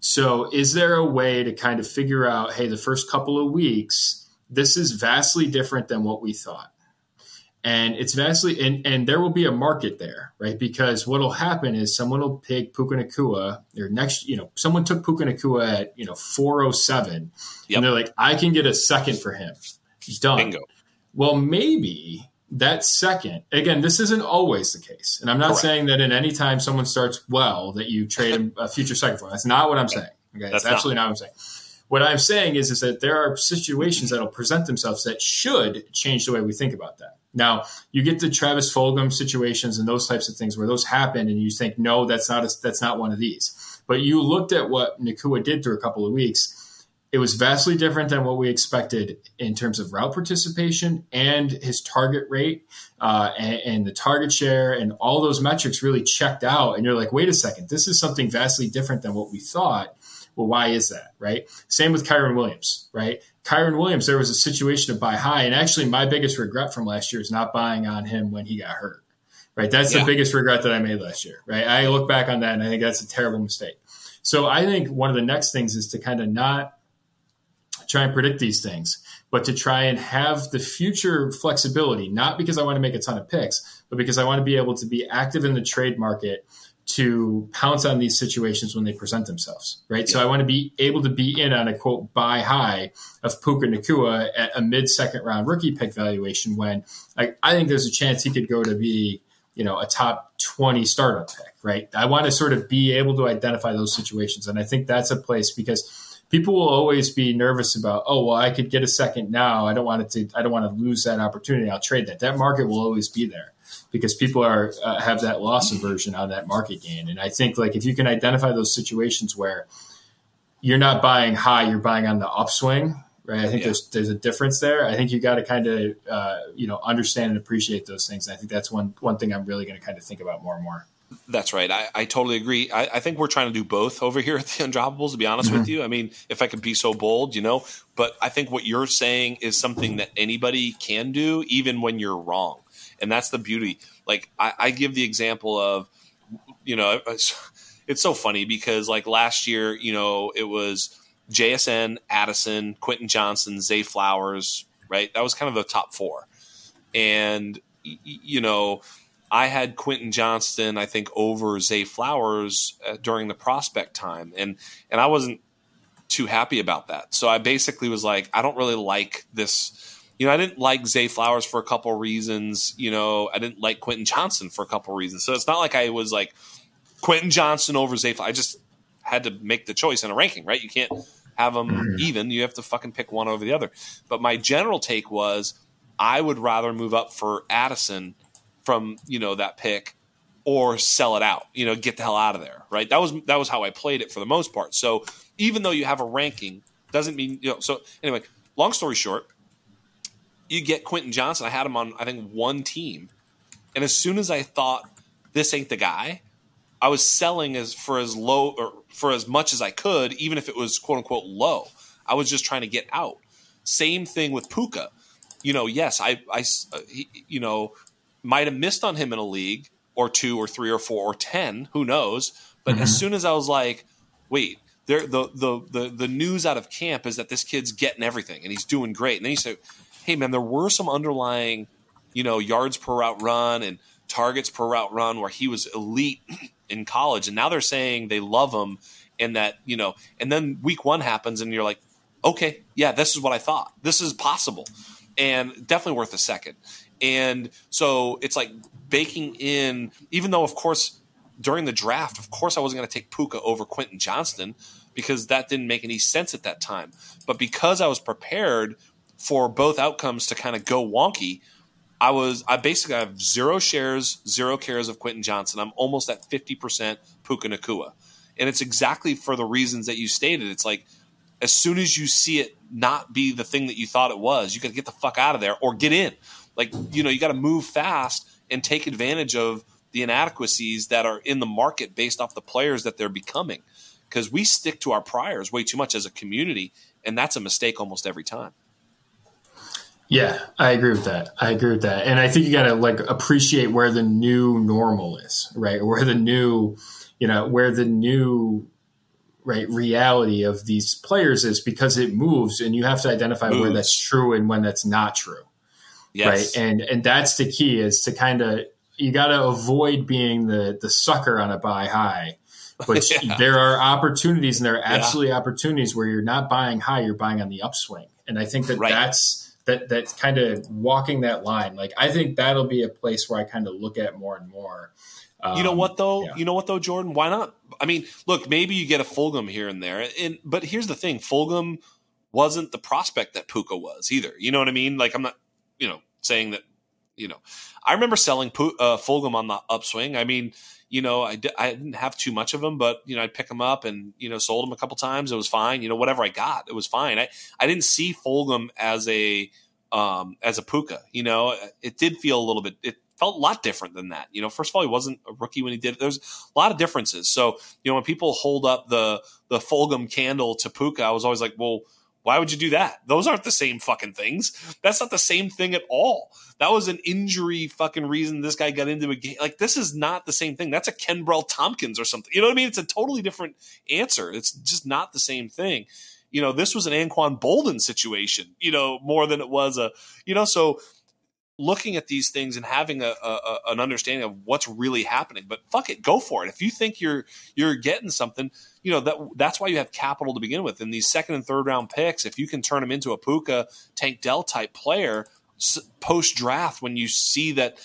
So, is there a way to kind of figure out, hey, the first couple of weeks, this is vastly different than what we thought. And it's vastly, and, and there will be a market there, right? Because what will happen is someone will pick Puka Nacua, or next, you know, someone took Puka Nacua at, you know, 407, yep. and they're like, I can get a second for him. He's done. Bingo. Well, maybe that second, again, this isn't always the case. And I'm not Correct. saying that in any time someone starts well that you trade a future second for. That's not what I'm saying. Okay. That's, That's absolutely not. not what I'm saying. What I'm saying is, is that there are situations that will present themselves that should change the way we think about that. Now, you get the Travis Fulgham situations and those types of things where those happen, and you think, no, that's not a, that's not one of these. But you looked at what Nacua did through a couple of weeks. It was vastly different than what we expected in terms of route participation and his target rate uh, and, and the target share and all those metrics really checked out. And you're like, wait a second, this is something vastly different than what we thought. Well, why is that, right? Same with Kyren Williams, right? Kyren Williams, there was a situation to buy high. And actually, my biggest regret from last year is not buying on him when he got hurt, right? That's yeah. the biggest regret that I made last year, right? I look back on that and I think that's a terrible mistake. So I think one of the next things is to kind of not try and predict these things, but to try and have the future flexibility, not because I want to make a ton of picks, but because I want to be able to be active in the trade market to pounce on these situations when they present themselves, right? Yeah. So I want to be able to be in on a quote buy high of Puka Nacua at a mid second round rookie pick valuation when I, I think there's a chance he could go to be, you know, a top 20 startup pick, right? I want to sort of be able to identify those situations. And I think that's a place because people will always be nervous about, oh, well, I could get a second now. I don't want it to, I don't want to lose that opportunity. I'll trade that. That market will always be there because people are uh, have that loss aversion on that market gain. And I think like if you can identify those situations where you're not buying high, you're buying on the upswing, right? I think yeah. there's there's a difference there. I think you got to kind of uh, you know understand and appreciate those things. And I think that's one one thing I'm really going to kind of think about more and more. That's right. I, I totally agree. I, I, think we're trying to do both over here at the Undroppables, to be honest mm-hmm. with you. I mean, if I could be so bold, you know, but I think what you're saying is something that anybody can do, even when you're wrong and that's the beauty. Like I, I give the example of, you know, it's, so funny because like last year, you know, it was JSN, Addison, Quentin Johnston, Zay Flowers, right? That was kind of the top four, and you know. I had Quentin Johnston, I think, over Zay Flowers uh, during the prospect time, and and I wasn't too happy about that. So I basically was like, I don't really like this you know, I didn't like Zay Flowers for a couple of reasons. You know, I didn't like Quentin Johnston for a couple reasons. So it's not like I was like Quentin Johnston over Zay. I just had to make the choice in a ranking, right? You can't have them mm-hmm. even. You have to fucking pick one over the other. But my general take was I would rather move up for Addison from you know that pick or sell it out. You know, get the hell out of there, right? That was that was how I played it for the most part. So even though you have a ranking, doesn't mean you know. So anyway, long story short you get Quentin Johnston. I had him on, I think, one team. And as soon as I thought this ain't the guy, I was selling as for as low or for as much as I could, even if it was quote unquote low. I was just trying to get out. Same thing with Puka. You know, yes, I, I, he, you know, might have missed on him in a league or two or three or four or ten, who knows? But mm-hmm. as soon as I was like, wait, the, the the the news out of camp is that this kid's getting everything and he's doing great. And then you say, hey man, there were some underlying, you know, yards per route run and targets per route run where he was elite in college, and now they're saying they love him and that you know, and then week one happens and you're like, okay, yeah, this is what I thought. This is possible, and definitely worth a second. And so it's like baking in, even though of course during the draft, of course I wasn't going to take Puka over Quentin Johnston because that didn't make any sense at that time. But because I was prepared for both outcomes to kind of go wonky, I was I basically have zero shares, zero cares of Quentin Johnston. I'm almost at 50% Puka Nacua. And it's exactly for the reasons that you stated. It's like as soon as you see it not be the thing that you thought it was, you got to get the fuck out of there or get in. Like, you know, you got to move fast and take advantage of the inadequacies that are in the market based off the players that they're becoming. Because we stick to our priors way too much as a community, and that's a mistake almost every time. Yeah, I agree with that. I agree with that. And I think you got to like appreciate where the new normal is, right? Where the new, you know, where the new right reality of these players is because it moves and you have to identify moves. where that's true and when that's not true. Yes. Right. And and that's the key is to kind of you got to avoid being the the sucker on a buy high. But yeah. there are opportunities and there are absolutely yeah. opportunities where you're not buying high, you're buying on the upswing. And I think that right. that's that that's kind of walking that line. Like I think that'll be a place where I kind of look at more and more. Um, you know what though? Yeah. You know what though, Jordan? Why not? I mean, look, maybe you get a Fulgham here and there, and but here's the thing: Fulgham wasn't the prospect that Puka was either. You know what I mean? Like I'm not, you know, saying that. You know, I remember selling uh, Fulgham on the upswing. I mean, you know, I, I didn't have too much of them, but you know, I'd pick them up and you know, sold them a couple times. It was fine. You know, whatever I got, it was fine. I I didn't see Fulgham as a um, as a Puka. You know, it did feel a little bit. It felt a lot different than that. You know, first of all, he wasn't a rookie when he did. There's a lot of differences. So you know, when people hold up the the Fulgham candle to Puka, I was always like, well. Why would you do that? Those aren't the same fucking things. That's not the same thing at all. That was an injury fucking reason this guy got into a game. Like this is not the same thing. That's a Kenbrell Thompkins or something. You know what I mean? It's a totally different answer. It's just not the same thing. You know, this was an Anquan Boldin situation. You know, more than it was a. You know, so looking at these things and having a, a, an understanding of what's really happening. But fuck it, go for it. If you think you're you're getting something, you know that that's why you have capital to begin with. And these second and third round picks, if you can turn them into a Puka Tank Dell type player post draft, when you see that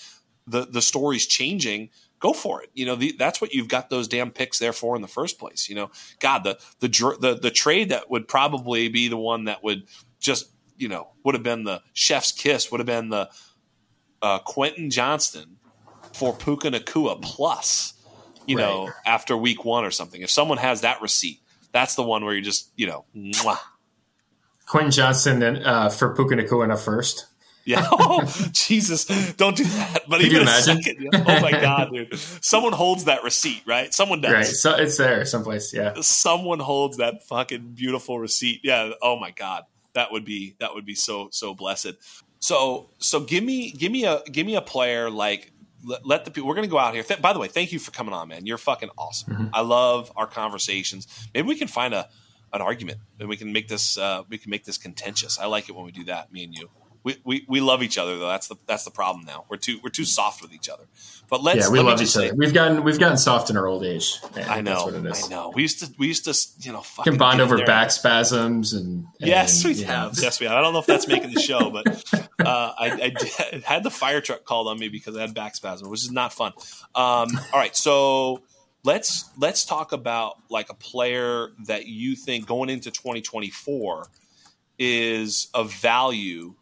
the the story's changing. Go for it. You know the, that's what you've got those damn picks there for in the first place. You know, God, the the the the trade that would probably be the one that would just you know would have been the chef's kiss would have been the uh, Quentin Johnston for Puka Nacua plus, you right. know, after week one or something. If someone has that receipt, that's the one where you're just, you know, mwah. Quentin Johnston uh, for Puka Nacua in a first. Yeah. Oh, Jesus. Don't do that. But even a second. Oh, my God, dude. Someone holds that receipt, right? Someone does. Right. So it's there someplace. Yeah. Someone holds that fucking beautiful receipt. Yeah. Oh, my God. That would be, that would be so, so blessed. So so give me give me a give me a player like let, let the people. We're gonna go out here. Th- by the way, thank you for coming on, man. You're fucking awesome. Mm-hmm. I love our conversations. Maybe we can find a an argument and we can make this uh, we can make this contentious. I like it when we do that. Me and you we, we, we love each other though. That's the that's the problem now. We're too we're too soft with each other. But let's yeah, we let love each say, other. We've gotten we've gotten soft in our old age. Man, I know. I know. We used to we used to you know can bond over back spasms and, and yes we have know. yes we have. I don't know if that's making the show, but uh, I, I did, had the fire truck called on me because I had back spasm, which is not fun. Um, all right, so let's let's talk about like a player that you think going into 2024 is of value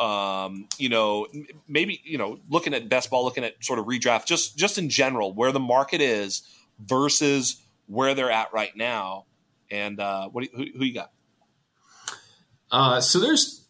um, you know, maybe you know, looking at best ball, looking at sort of redraft, just just in general, where the market is versus where they're at right now. And uh, what who, who you got? Uh, so there's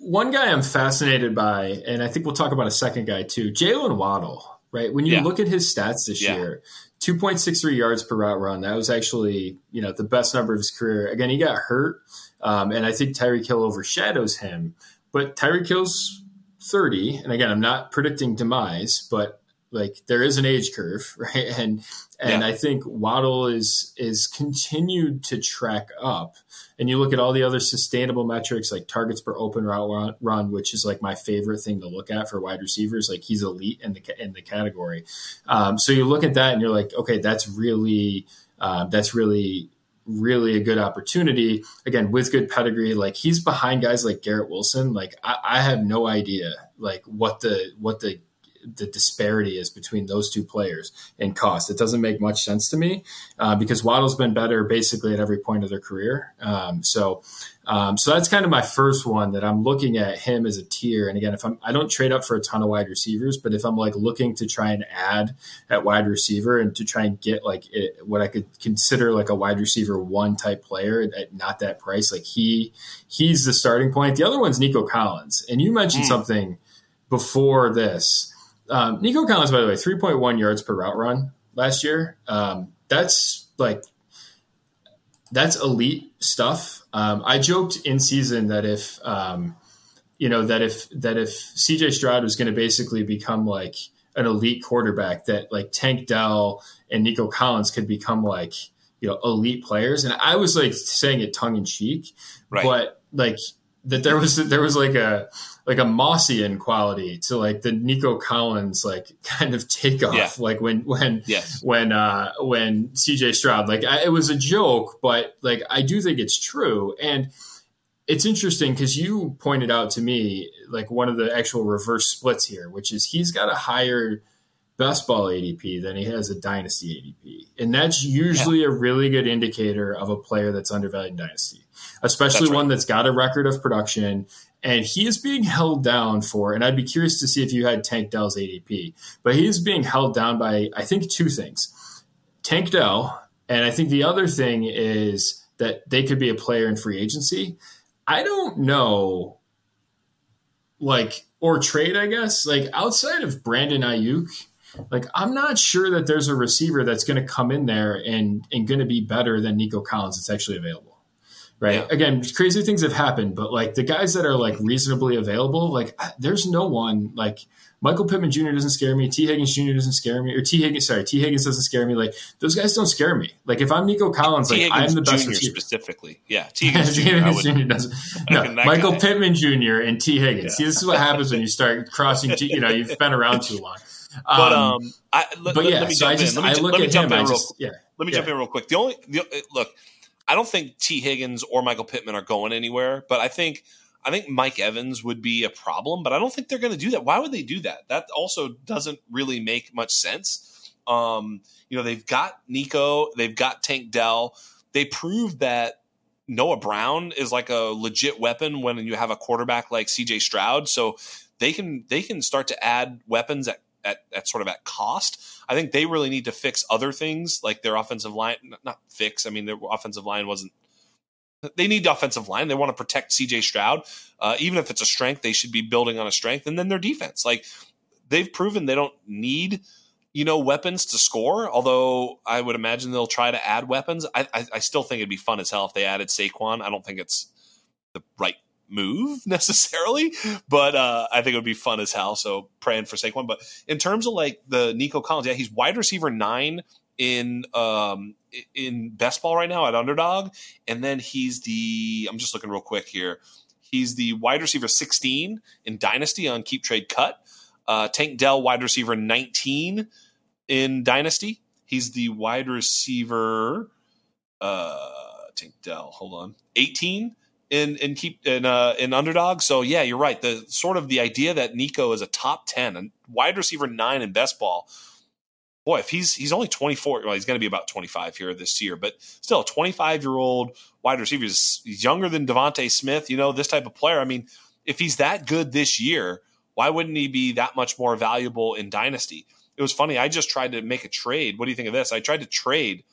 one guy I'm fascinated by, and I think we'll talk about a second guy too, Jaylen Waddle. Right when you yeah. look at his stats this yeah. year, 2.63 yards per route run. That was actually, you know, the best number of his career. Again, he got hurt, um, and I think Tyreek Hill overshadows him. But Tyreek Hill's 30, and again, I'm not predicting demise, but like there is an age curve, right? And and yeah. I think Waddle is is continued to track up. And you look at all the other sustainable metrics like targets per open route run, run which is like my favorite thing to look at for wide receivers. Like he's elite in the in the category. Um, so you look at that and you're like, okay, that's really uh, that's really really a good opportunity. Again with good pedigree like he's behind guys like garrett wilson. Like I, I, have no idea like what the what the the disparity is between those two players in cost. It doesn't make much sense to me uh, because Waddle's been better basically at every point of their career. Um, so, um, so that's kind of my first one that I'm looking at him as a tier. And again, if I'm, I don't trade up for a ton of wide receivers, but if I'm like looking to try and add at wide receiver and to try and get like it, what I could consider like a wide receiver one type player at not that price, like he, he's the starting point. The other one's Nico Collins. And you mentioned mm. something before this um, Nico Collins, by the way, 3.1 yards per route run last year. Um, that's like, that's elite stuff. Um, I joked in season that if, um, you know, that if, that if CJ Stroud was going to basically become like an elite quarterback, that like Tank Dell and Nico Collins could become like, you know, elite players. And I was like saying it tongue in cheek, right. but like that there was, there was like a, like a Mossian quality to like the Nico Collins like kind of takeoff, yeah. like when when yes. when uh when CJ Stroud like I, it was a joke, but like I do think it's true, and it's interesting because you pointed out to me like one of the actual reverse splits here, which is he's got a higher best ball ADP than he has a dynasty ADP, and that's usually yeah. a really good indicator of a player that's undervalued in dynasty especially that's right. one that's got a record of production and he is being held down for, and I'd be curious to see if you had Tank Dell's ADP, but he is being held down by, I think, two things Tank Dell, and I think the other thing is that they could be a player in free agency. I don't know, like, or trade, I guess, like outside of Brandon Aiyuk. Like I'm not sure that there's a receiver that's going to come in there and and going to be better than Nico Collins that's actually available right? Yeah. Again, crazy things have happened, but like the guys that are like reasonably available, like there's no one like Michael Pittman Jr. doesn't scare me. Tee Higgins Jr. doesn't scare me. Or Tee Higgins, sorry, Tee Higgins doesn't scare me. Like those guys don't scare me. Like if I'm Nico Collins, like I'm the best Jr. specifically. Yeah, T. Higgins, Jr. Higgins Jr. doesn't. No, Michael guy. Pittman Jr. and Tee Higgins. Yeah. See, this is what happens when you start crossing. you know, you've been around too long. Um, but um, I, let, but yeah, let me so I just I look at him. I just yeah. Let me jump in real quick. The only the, look, I don't think Tee Higgins or Michael Pittman are going anywhere, but I think I think Mike Evans would be a problem, but I don't think they're going to do that. Why would they do that? That also doesn't really make much sense. Um, you know, they've got Nico, they've got Tank Dell. They proved that Noah Brown is like a legit weapon when you have a quarterback like CJ Stroud. So they can they can start to add weapons at at, at sort of at cost. I think they really need to fix other things like their offensive line. Not fix. I mean, their offensive line wasn't. They need the offensive line. They want to protect C.J. Stroud, uh, even if it's a strength. They should be building on a strength, and then their defense. Like they've proven they don't need you know weapons to score. Although I would imagine they'll try to add weapons. I, I, I still think it'd be fun as hell if they added Saquon. I don't think it's the right move necessarily, but uh, I think it would be fun as hell. So praying for Saquon. But in terms of like the Nico Collins, yeah, he's wide receiver nine in um in best ball right now at underdog, and then he's the I'm just looking real quick here. He's the wide receiver 16 in Dynasty on Keep Trade Cut. Uh, Tank Dell, wide receiver 19 in Dynasty. He's the wide receiver. Uh, Tank Dell, hold on, 18 in in keep in uh, in underdog. So yeah, you're right. The sort of the idea that Nico is a top ten and wide receiver nine in best ball. Boy, if he's he's only 24, well, he's going to be about 25 here this year, but still, a 25 year old wide receiver. He's younger than DeVonta Smith. You know this type of player. I mean, if he's that good this year, why wouldn't he be that much more valuable in dynasty? It was funny. I just tried to make a trade. What do you think of this? I tried to trade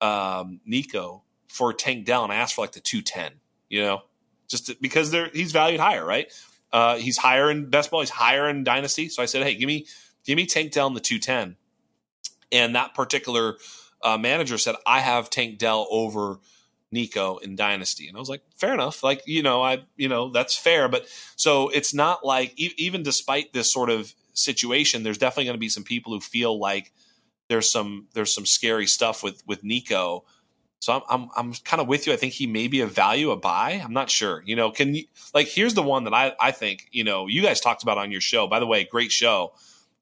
um, Nico for Tank Dell, and I asked for like the 210 you know, just to, because they're he's valued higher, right? Uh, he's higher in best ball, he's higher in dynasty. So I said, hey, give me give me Tank Dell in the two ten, and that particular uh, manager said I have Tank Dell over Nico in dynasty, and I was like, fair enough. Like you know, I you know that's fair, but so it's not like e- even despite this sort of situation, there's definitely going to be some people who feel like there's some there's some scary stuff with with Nico. So I'm I'm, I'm kind of with you. I think he may be a value, a buy. I'm not sure. You know, can you like here's the one that I I think you know you guys talked about on your show. By the way, great show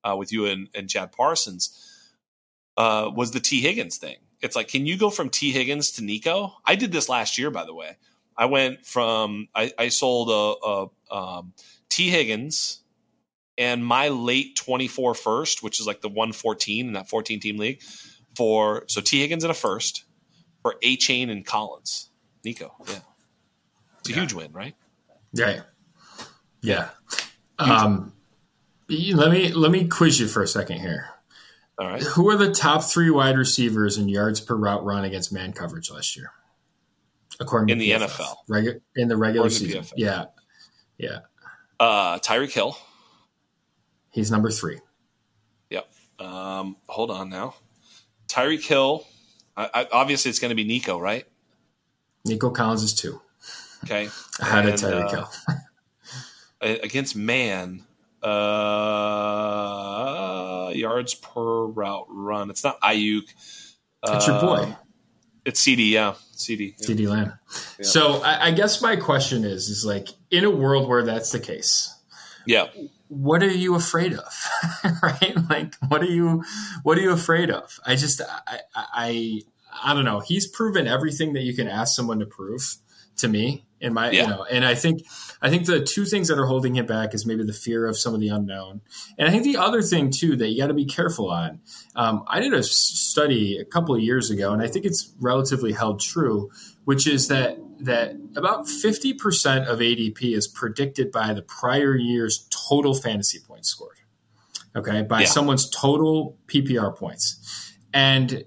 uh, with you and, and Chad Parsons. Uh, was the Tee Higgins thing? It's like, can you go from Tee Higgins to Nico? I did this last year, by the way. I went from I, I sold a, a um, Tee Higgins and my late 24 first, which is like the 114 in that 14 team league, for so Tee Higgins in a first for A Chain and Collins. Nico, yeah. It's a yeah. huge win, right? Yeah. Yeah. Um, let me let me quiz you for a second here. All right. Who are the top three wide receivers in yards per route run against man coverage last year? According in the PFF. NFL, Regu- in the regular season, yeah, yeah. Uh, Tyreek Hill. He's number three. Yep. Um, hold on now. Tyreek Hill. I, I, obviously, it's going to be Nico, right? Nico Collins is two. Okay. Ahead of Tyreek Hill. against man, uh, yards per route run. It's not Aiyuk. It's your boy. Um, it's CeeDee, yeah, CeeDee, yeah. CeeDee Lamb. Yeah. So I, I guess my question is, is like in a world where that's the case, yeah, what are you afraid of? Right? Like what are you what are you afraid of? I just I, I i don't know. He's proven everything that you can ask someone to prove to me in my yeah. you know and i think i think the two things that are holding him back is maybe the fear of some of the unknown. And i think the other thing too that you got to be careful on um, i did a study a couple of years ago and i think it's relatively held true which is that that about 50% of ADP is predicted by the prior year's total fantasy points scored. Okay, by yeah. someone's total PPR points. And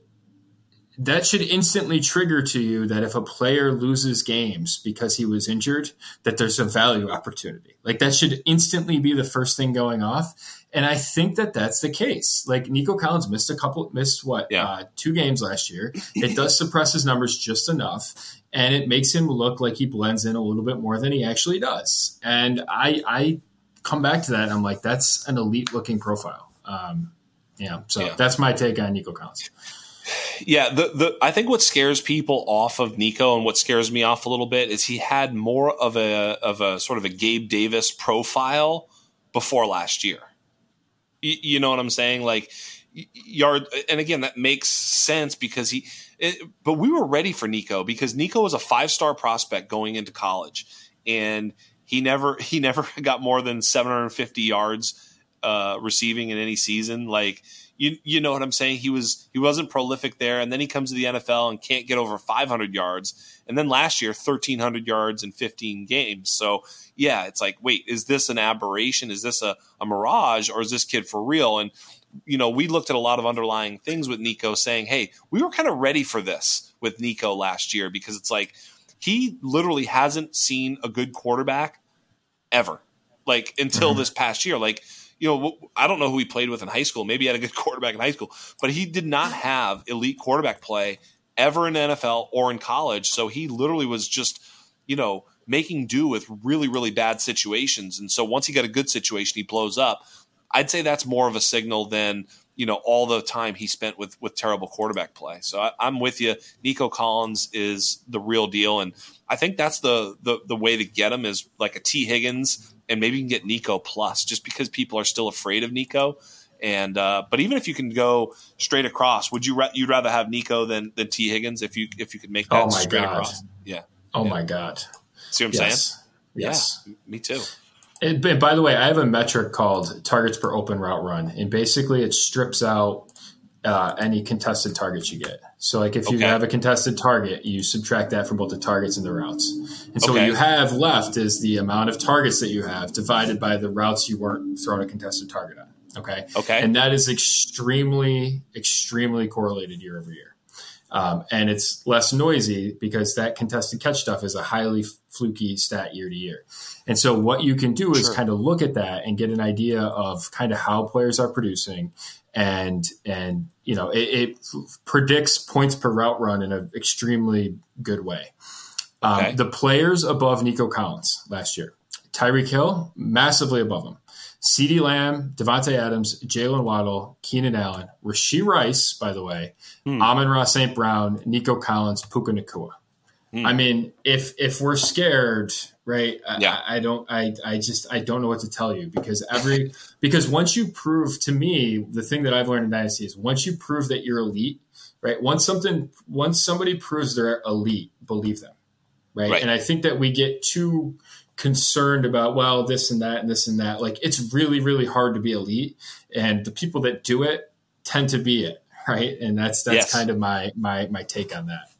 that should instantly trigger to you that if a player loses games because he was injured, that there's a value opportunity. Like that should instantly be the first thing going off. And I think that that's the case. Like Nico Collins missed a couple, missed what, yeah. uh, two games last year. It does suppress his numbers just enough, and it makes him look like he blends in a little bit more than he actually does. And I, I come back to that. And I'm like, that's an elite looking profile. Um, yeah. So yeah. that's my take on Nico Collins. Yeah, the the I think what scares people off of Nico and what scares me off a little bit is he had more of a of a sort of a Gabe Davis profile before last year. You, you know what I'm saying? Like yard, and again that makes sense because he. It, but we were ready for Nico because Nico was a five star prospect going into college, and he never he never got more than 750 yards uh, receiving in any season. Like you you know what I'm saying? He was he wasn't prolific there, and then he comes to the NFL and can't get over 500 yards, and then last year 1300 yards in 15 games. So yeah, it's like wait, is this an aberration? Is this a, a mirage, or is this kid for real? And you know, we looked at a lot of underlying things with Nico, saying, hey, we were kind of ready for this with Nico last year because it's like he literally hasn't seen a good quarterback ever, like until mm-hmm. this past year, like you know, I don't know who he played with in high school. Maybe he had a good quarterback in high school, but he did not have elite quarterback play ever in NFL or in college. So he literally was just, you know, making do with really, really bad situations. And so once he got a good situation, he blows up. I'd say that's more of a signal than you know all the time he spent with with terrible quarterback play. So I, am with you. Nico Collins is the real deal, and I think that's the the the way to get him is like a Tee Higgins and maybe you can get Nico plus just because people are still afraid of Nico. And uh, but even if you can go straight across, would you ra- you'd rather have Nico than than Tee Higgins if you if you could make that oh straight God. across? Yeah. Oh yeah. my God. See what I'm yes. saying? Yes. Yeah, me too. And, by the way, I have a metric called targets per open route run, and basically it strips out uh, any contested targets you get. So, like if you okay. have a contested target, you subtract that from both the targets and the routes. And so, okay. what you have left is the amount of targets that you have divided by the routes you weren't throwing a contested target on. Okay. Okay. And that is extremely, extremely correlated year over year. Um, and it's less noisy because that contested catch stuff is a highly fluky stat year to year. And so what you can do is sure. kind of look at that and get an idea of kind of how players are producing and and you know it, it predicts points per route run in an extremely good way. Um, okay. The players above Nico Collins last year, Tyreek Hill massively above him. CeeDee Lamb, Davante Adams, Jaylen Waddle, Keenan Allen, Rashee Rice, by the way, hmm. Amon-Ra St. Brown, Nico Collins, Puka Nacua. Hmm. I mean, if if we're scared, right? Yeah. I, I, don't. I I just I don't know what to tell you because every because once you prove to me the thing that I've learned in Dynasty is once you prove that you're elite, right? Once something once somebody proves they're elite, believe them, right? right? And I think that we get too concerned about well this and that and this and that. Like it's really really hard to be elite, and the people that do it tend to be it, right? And that's that's yes. kind of my my my take on that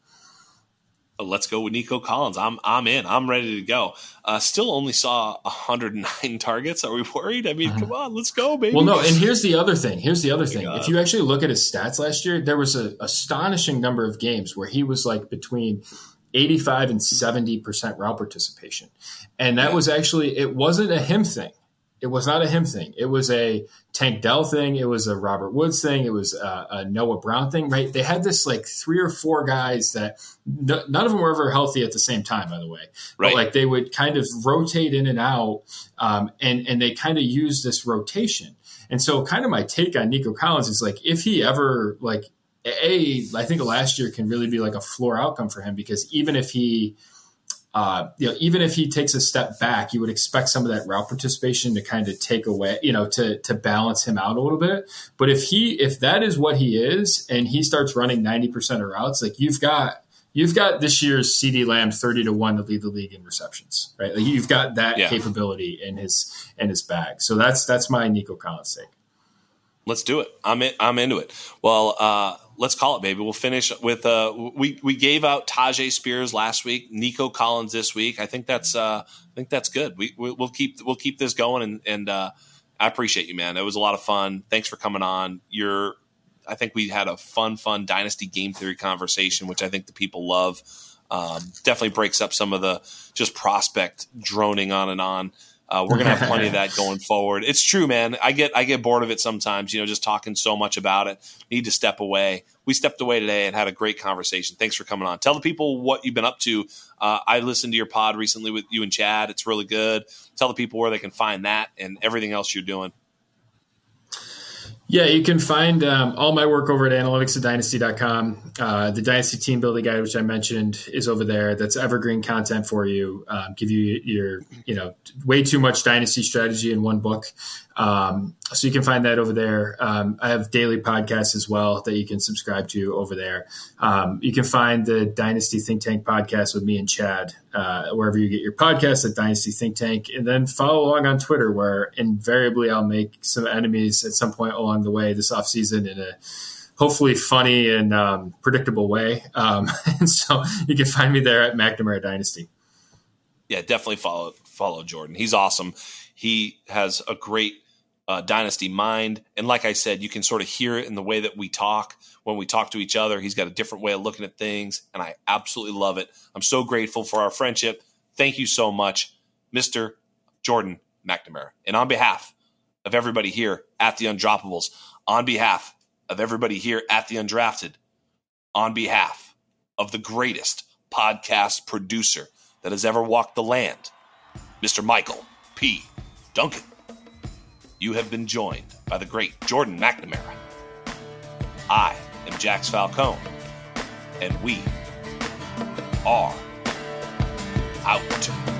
let's go with Nico Collins. I'm I'm in. I'm ready to go. Uh, still only saw 109 targets. Are we worried? I mean, uh-huh. come on, let's go, baby. Well, no. And here's the other thing. Here's the other thing. If you actually look at his stats last year, there was an astonishing number of games where he was like between 85 and 70 percent route participation, and that yeah. was actually it wasn't a him thing it was not a him thing. It was a Tank Dell thing. It was a Robert Woods thing. It was a, a Noah Brown thing, right? They had this like three or four guys that n- none of them were ever healthy at the same time, by the way. Right. But like they would kind of rotate in and out, um, and and they kind of use this rotation. And so, kind of my take on Nico Collins is like if he ever like a, I think last year can really be like a floor outcome for him because even if he uh, you know, even if he takes a step back, you would expect some of that route participation to kind of take away, you know, to to balance him out a little bit. But if he if that is what he is, and he starts running ninety percent of routes, like you've got you've got this year's CeeDee Lamb thirty to one to lead the league in receptions, right? Like you've got that yeah. capability in his in his bag. So that's that's my Nico Collins take. Let's do it. I'm in, I'm into it. Well, uh, let's call it, baby. We'll finish with uh, we we gave out Tyjae Spears last week, Nico Collins this week. I think that's uh, I think that's good. We we'll keep we'll keep this going, and and uh, I appreciate you, man. It was a lot of fun. Thanks for coming on. You're I think we had a fun, fun dynasty game theory conversation, which I think the people love. Um, definitely breaks up some of the just prospect droning on and on. Uh, we're gonna have plenty of that going forward. It's true, man. I get I get bored of it sometimes. You know, just talking so much about it. Need to step away. We stepped away today and had a great conversation. Thanks for coming on. Tell the people what you've been up to. Uh, I listened to your pod recently with you and Chad. It's really good. Tell the people where they can find that and everything else you're doing. Yeah, you can find um, all my work over at analyticsofdynasty.com. Uh, the Dynasty Team Building Guide, which I mentioned, is over there. That's evergreen content for you. Um, give you your, you know, way too much Dynasty strategy in one book. Um, so you can find that over there. Um, I have daily podcasts as well that you can subscribe to over there. Um, you can find the Dynasty Think Tank podcast with me and Chad uh, wherever you get your podcasts at Dynasty Think Tank, and then follow along on Twitter, where invariably I'll make some enemies at some point along the way this off season in a hopefully funny and um, predictable way. Um, and so you can find me there at McNamara Dynasty. Yeah, definitely follow follow Jordan. He's awesome. He has a great uh, dynasty mind. And like I said, you can sort of hear it in the way that we talk when we talk to each other. He's got a different way of looking at things, and I absolutely love it. I'm so grateful for our friendship. Thank you so much, Mr. Jordan McNamara. And on behalf of everybody here at the Undroppables, on behalf of everybody here at the Undrafted, on behalf of the greatest podcast producer that has ever walked the land, Mr. Michael P. Duncan you have been joined by the great Jordan McNamara. I am Jax Falcone, and we are out.